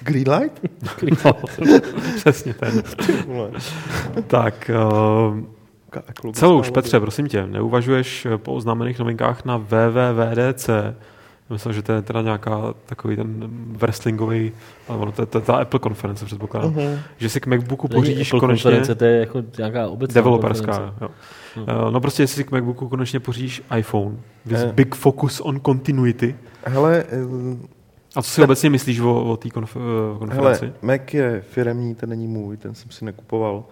Greenlight? Přesně ten. tak, uh, Celou už, Petře, prosím tě, neuvažuješ eh, po oznámených novinkách na WWDC? Myslím, že to je teda nějaká takový ten wrestlingový, ale ono to je, to je ta Apple konference předpokládám, uh-huh. že si k MacBooku pořídíš Apple konečně... konference, to je jako nějaká obecná Developerská, jo. Uh-huh. No prostě, jestli si k MacBooku konečně pořídíš iPhone, with uh. big focus on continuity. Hele, a co si ten... obecně myslíš o, o té konf- konferenci? Hele, Mac je firemní, ten není můj, ten jsem si nekupoval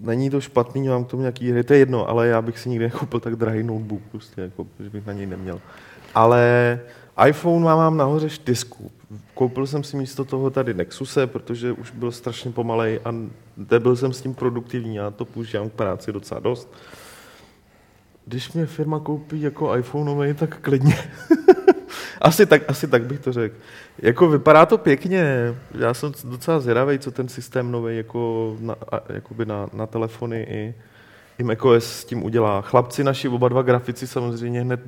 není to špatný, mám k tomu nějaký hry, to je jedno, ale já bych si nikdy nekoupil tak drahý notebook, prostě, jako, že bych na něj neměl. Ale iPhone mám, mám nahoře čtyřku. Koupil jsem si místo toho tady Nexuse, protože už byl strašně pomalej a nebyl jsem s tím produktivní, já to používám k práci docela dost. Když mě firma koupí jako iPhone tak klidně. asi, tak, asi tak bych to řekl. Jako vypadá to pěkně. Já jsem docela zvědavý, co ten systém nový jako na, jakoby na, na telefony i, i macOS s tím udělá. Chlapci naši, oba dva grafici samozřejmě hned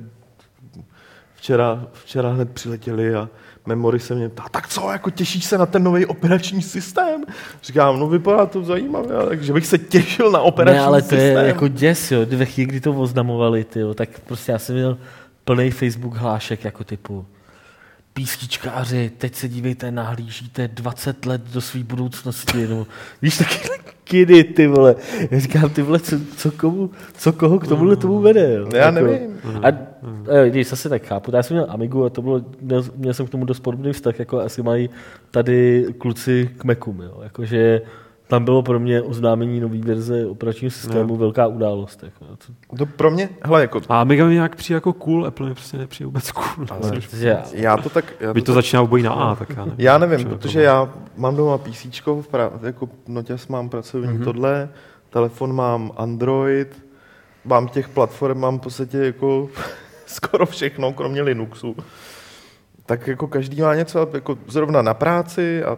včera, včera hned přiletěli a Memory se mě ptá, tak co, jako těšíš se na ten nový operační systém? Říkám, no vypadá to zajímavě, takže bych se těšil na operační systém. Ne, ale to systém. je jako děs, jo. Ve chvíli, kdy to oznamovali, tyjo, tak prostě já jsem měl plný Facebook hlášek jako typu písničkáři, teď se dívejte, nahlížíte 20 let do své budoucnosti. No. Víš, taky kidy, ty vole. Já říkám, ty vole, co, co, komu, co koho k tomuhle tomu vede? Jo? Já jako, nevím. A, a když zase tak chápu, já jsem měl Amigu a to bylo, měl, měl jsem k tomu dost podobný vztah, jako asi mají tady kluci k Macům, jo. Jakože tam bylo pro mě oznámení nový verze operačního systému no. velká událost. Jako. To pro mě, hele, jako... A Amiga mi nějak přijde jako cool, Apple mi prostě nepřijde vůbec cool. Ale, já, já, to tak... Já to, to tak, začíná obojí na A, tak já nevím. Já nevím, protože já mám doma PC, pra, jako Noťas mám pracovní mm-hmm. tohle, telefon mám Android, mám těch platform, mám v podstatě jako skoro všechno, kromě Linuxu. Tak jako každý má něco, jako zrovna na práci a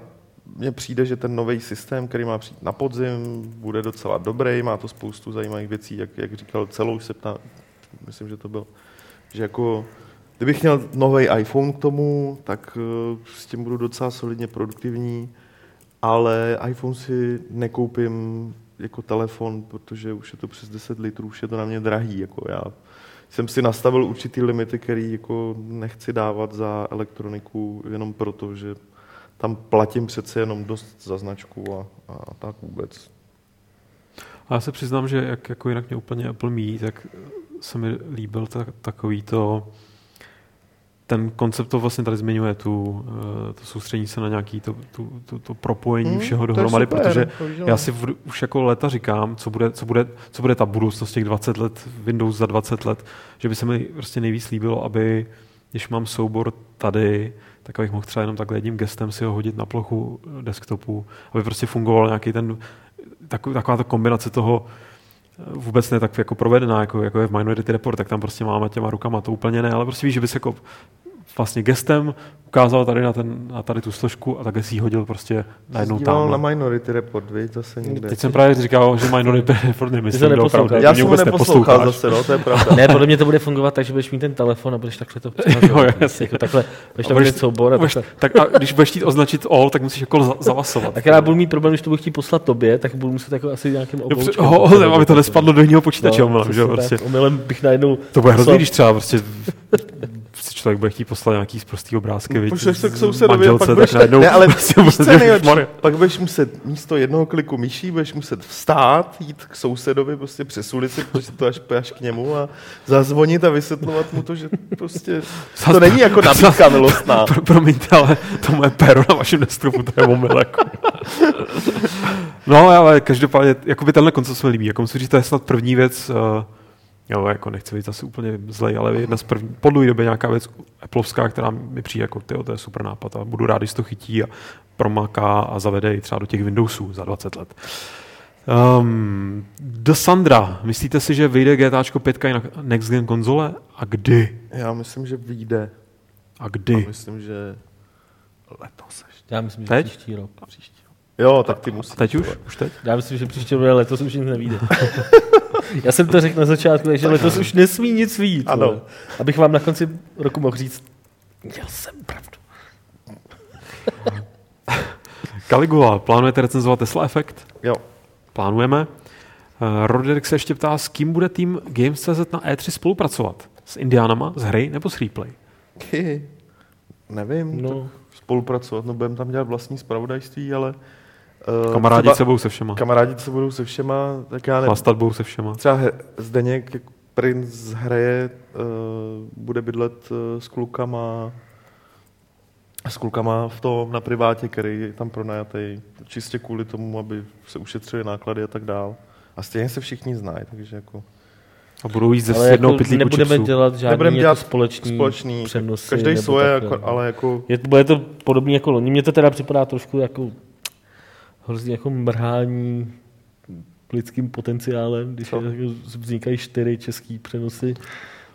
mně přijde, že ten nový systém, který má přijít na podzim, bude docela dobrý, má to spoustu zajímavých věcí, jak, jak říkal celou se ptá, myslím, že to byl, že jako, kdybych měl nový iPhone k tomu, tak uh, s tím budu docela solidně produktivní, ale iPhone si nekoupím jako telefon, protože už je to přes 10 litrů, už je to na mě drahý. Jako já jsem si nastavil určitý limity, který jako nechci dávat za elektroniku jenom proto, že tam platím přece jenom dost za značku a, a tak vůbec. A já se přiznám, že jak jako jinak mě úplně Apple míjí, tak se mi líbil ta, takový to, ten koncept to vlastně tady zmiňuje, tu, eh, to soustředí se na nějaký to, tu, tu, to propojení Hmm, všeho to dohromady, super, protože to víš, já si v, už jako leta říkám, co bude, co, bude, co bude ta budoucnost těch 20 let, Windows za 20 let, že by se mi prostě nejvíc líbilo, aby když mám soubor tady, tak abych mohl třeba jenom takhle jedním gestem si ho hodit na plochu desktopu, aby prostě fungoval nějaký ten, taková ta kombinace toho, vůbec ne tak jako provedená, jako, jako je v Minority Report, tak tam prostě máme těma rukama, to úplně ne, ale prostě víš, že bys jako vlastně gestem ukázal tady na, ten, na tady tu složku a takhle si ji hodil prostě najednou Díval tam. na Minority Report, víš, zase někde. Teď jsem právě říkal, že Minority Report nemyslím, to opravdu. Já jsem ho vůbec neposlouchal zase, no, to je pravda. Ne, podle mě to bude fungovat tak, že budeš mít ten telefon a budeš takhle to Jo, jasně. jako takhle, budeš tam budeš- soubor a budeš-. Tak a když budeš chtít označit all, tak musíš jako za- zavasovat. Tak já budu mít problém, když to budu chtít poslat tobě, tak budu muset jako asi nějakým obloučkem. ho, aby to nespadlo do jiného počítače, No, omylem, že prostě. tak. Omylem bych najednou... To bude hrozný, když třeba prostě si člověk bude chtít poslat nějaký z prostý obrázky, viď, Pošleš to k z sousedovi a pak budeš... tak najednou Ne, ale prostě víš, budeš- nejlepší? Pak budeš muset místo jednoho kliku myší, budeš muset vstát, jít k sousedovi prostě přes ulici, protože to až, až k němu a zazvonit a vysvětlovat mu to, že prostě to Zas- není jako nabídka milostná. Pro, promiňte, ale to moje péro na vašem desktopu, to je omyl. Jako. No, ale každopádně, jakoby tenhle koncept se mi líbí. Jako musím říct, to je snad první věc, uh, jo, jako nechci být zase úplně zlej, ale jedna z první, po dlouhé době nějaká věc Appleovská, která mi přijde jako, tyjo, to je super nápad a budu rád, když to chytí a promaká a zavede i třeba do těch Windowsů za 20 let. Um, do Sandra, myslíte si, že vyjde GTAčko 5 na Next Gen konzole? A kdy? Já myslím, že vyjde. A A kdy? myslím, že letos ještě. Já myslím, že Teď? příští rok. Příští. Jo, tak ty musíš. A teď už? Už teď? Já myslím, že příští rok letos už nic nevíde. Já jsem to řekl na začátku, takže letos už nesmí nic vít. Ano. Abych vám na konci roku mohl říct, měl jsem pravdu. Caligula, plánujete recenzovat Tesla Effect? Jo. Plánujeme. Uh, Roderick se ještě ptá, s kým bude tým Games.cz na E3 spolupracovat? S Indiánama, s hry nebo s Replay? Nevím, no. No, spolupracovat, no budeme tam dělat vlastní zpravodajství, ale... Uh, Kamarádi se budou se všema. Kamarádi se budou se všema, tak já nevím. Chlastat budou se všema. Třeba he, Zdeněk, jak princ hraje, uh, bude bydlet uh, s klukama s klukama v tom na privátě, který je tam pronajatý, čistě kvůli tomu, aby se ušetřili náklady a tak dál. A stejně se všichni znají, takže jako A budou jíst ze ale jednoho jako pytlíku nebudeme chipsů. dělat žádný Nebudeme jako dělat společný, společný, přenosy. každý svoje, jako, no. ale jako Je, bude to podobně jako loni. Mně to teda připadá trošku jako hrozně jako mrhání lidským potenciálem, když Co? jako vznikají čtyři český přenosy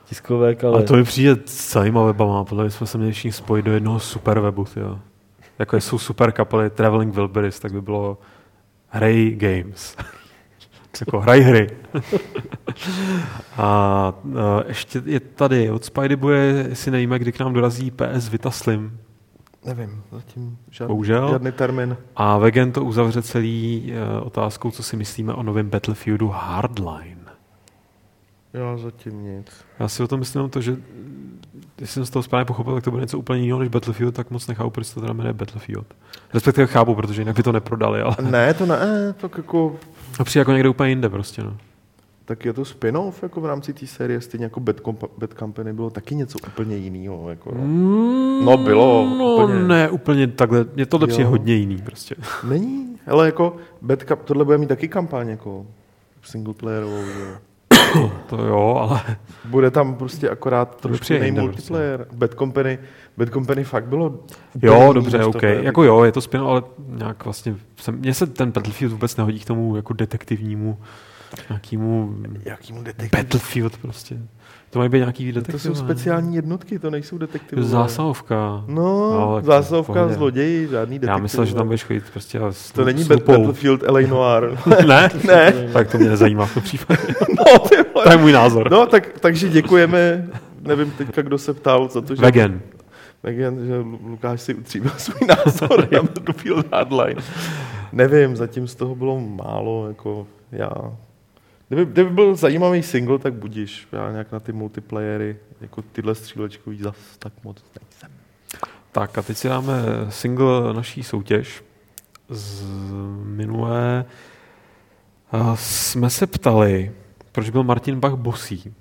tiskovek, ale, Ale to mi přijde zajímavé, Bama. Podle mě jsme se měli všichni spojit do jednoho super webu, tyjo. Jako jsou super kapely Traveling Wilburys, tak by bylo Hrej Games. jako hraj hry. a, a ještě je tady od Spidey Boye, jestli nevíme, kdy k nám dorazí PS Vita Slim. Nevím, zatím žádný, Bohužel. žádný termín. A Vegan to uzavře celý uh, otázkou, co si myslíme o novém Battlefieldu Hardline. Já zatím nic. Já si o tom myslím to, že jestli jsem z toho správně pochopil, tak to bude něco úplně jiného než Battlefield, tak moc nechápu, proč se to teda jmenuje Battlefield. Respektive chápu, protože jinak by to neprodali, ale Ne, to ne, tak jako to přijde jako někde úplně jinde prostě. No. Tak je to spin-off jako v rámci té série, stejně jako Bad, Compa- Bad Company bylo taky něco úplně jiného. Jako, no. No, bylo, No úplně. ne, úplně takhle. Tohle přijde Jo. hodně jiný prostě. Není, ale jako Bad Cup, tohle bude mít taky kampaň jako singleplayerovou. Že? jo. To jo, ale Bude tam prostě akorát trošku jiný jinde multiplayer. Bad Company, Bad Company fakt bylo jo, dobře, to OK. Jako jo, je to spin, ale nějak vlastně, mně se ten Battlefield vůbec nehodí k tomu jako detektivnímu, nějakému Jakýmu detektivu? Battlefield prostě. To mají být nějaký To detektiv. jsou speciální jednotky, to nejsou detektivy. Zásahovka. No, Ale zásahovka, pohodě. zloději, žádný detektiv. Já myslel, že tam budeš chodit prostě a s, To není s Bat- lupou. Battlefield LA Noir. ne? ne. Tak to mě nezajímá v tom případě. No, ty vole. to je můj názor. no tak, takže děkujeme. Nevím teďka, kdo se ptal, za to, že... Vegan. Vegan, že Lu- Lukáš si utříbil svůj názor na Battlefield Hardline. Nevím, zatím z toho bylo málo, jako já... Kdyby, kdyby byl zajímavý single, tak budíš. Já nějak na ty multiplayery, jako tyhle střílečkový zas tak moc nejsem. Tak a teď si dáme single naší soutěž z minulé A jsme se ptali, proč byl Martin Bach bosý.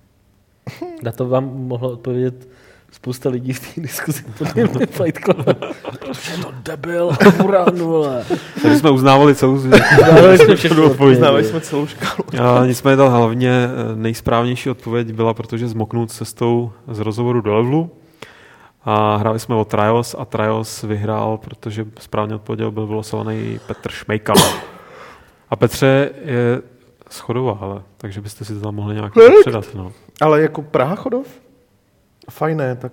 Na to vám mohlo odpovědět spousta lidí v té diskuzi pod tím Fight Club. Protože je to debil buran, vole. Takže jsme uznávali celou Uznávali jsme všechno. Uznávají jsme celou škálu. A nicméně ta hlavně eh, nejsprávnější odpověď byla, protože zmoknout cestou z rozhovoru do levelu. A hráli jsme o Trials a Trials vyhrál, protože správně odpověděl byl vylosovaný Petr Šmejkal. A Petře je schodová, ale, takže byste si to tam mohli nějak předat. No. Ale jako Praha Chodov? Fajné, tak...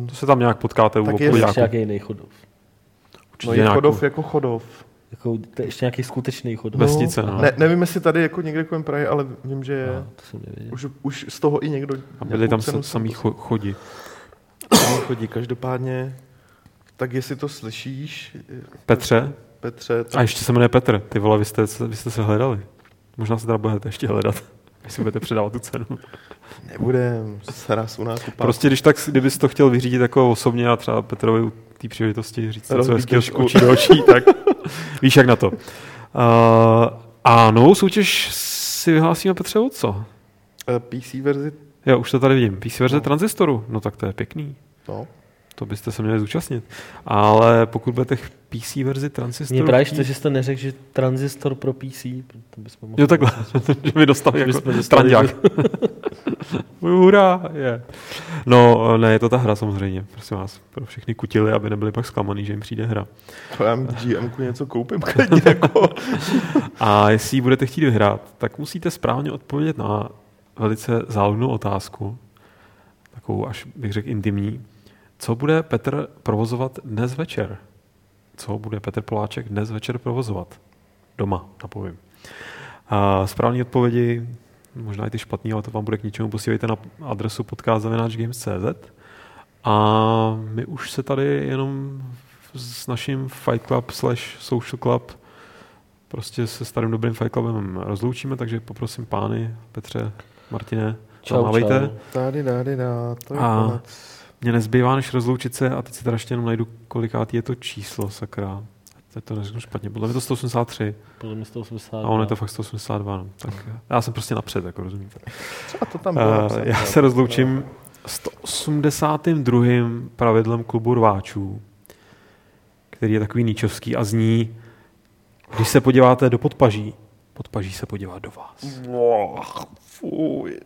Uh, To se tam nějak potkáte u Tak je Ještě obchodáků. nějaký jiný chodov. Určitě no je nějakou Chodov jako Chodov. Jako, to je ještě nějaký skutečný chodov. Vesnice, no. Ne, nevím, jestli tady jako někde kolem Prahy, ale vím, že je. No, to jsem nevěděl. Už, už z toho i někdo... A byli tam sa- samý cho- chodí. Tam chodí. Každopádně, tak jestli to slyšíš, Petře? Petře, tak A ještě se jmenuje Petr. Ty vole, vy jste, vy jste se hledali. Možná se teda budete ještě hledat, si budete předávat tu cenu. nebudem sraz u nás kupát. Prostě když tak, kdybys to chtěl vyřídit jako osobně a třeba Petrovi u té příležitosti říct něco hezkého z trošku. očí do očí, tak víš jak na to. Uh, a novou soutěž si vyhlásíme Petře o co? Eh, PC verzi, Jo, už to tady vidím. PC verze No. transistoru. No tak to je pěkný. no. To byste se měli zúčastnit. Ale pokud budete PC verzi transistoru... Mě právě to, že jste neřekl, že transistor pro PC, to bychom mohli... Jo, takhle, že mi dostali Že jako strandák. Hurá, je. No, ne, je to ta hra samozřejmě, prosím vás, pro všechny kutily, aby nebyli pak zklamaný, že jim přijde hra. To já GMku něco koupím klidně jako. A jestli ji budete chtít vyhrát, tak musíte správně odpovědět na velice záludnou otázku, takovou až bych řekl intimní. Co bude Petr provozovat dnes večer? Co bude Petr Poláček dnes večer provozovat? Doma, napovím. A správné odpovědi, možná i ty špatný, ale to vám bude k ničemu, posílejte na adresu podcast.games.cz a my už se tady jenom s naším Fight Club slash Social Club prostě se starým dobrým Fight Clubem rozloučíme, takže poprosím pány, Petře, Martine, Čau, čau. Tady, tady, dá, to je A- konec. Mně nezbývá, než rozloučit se a teď si teda ještě jenom najdu, kolikátý je to číslo, sakra. Teď to neřeknu špatně, podle mě to 183 Podle mě 180. a on je to fakt 182. No. Tak já jsem prostě napřed, jako rozumíte. Třeba to tam bylo. Uh, já se rozloučím 182. pravidlem klubu rváčů, který je takový níčovský a zní, když se podíváte do podpaží, podpaží se podívá do vás. Fuj.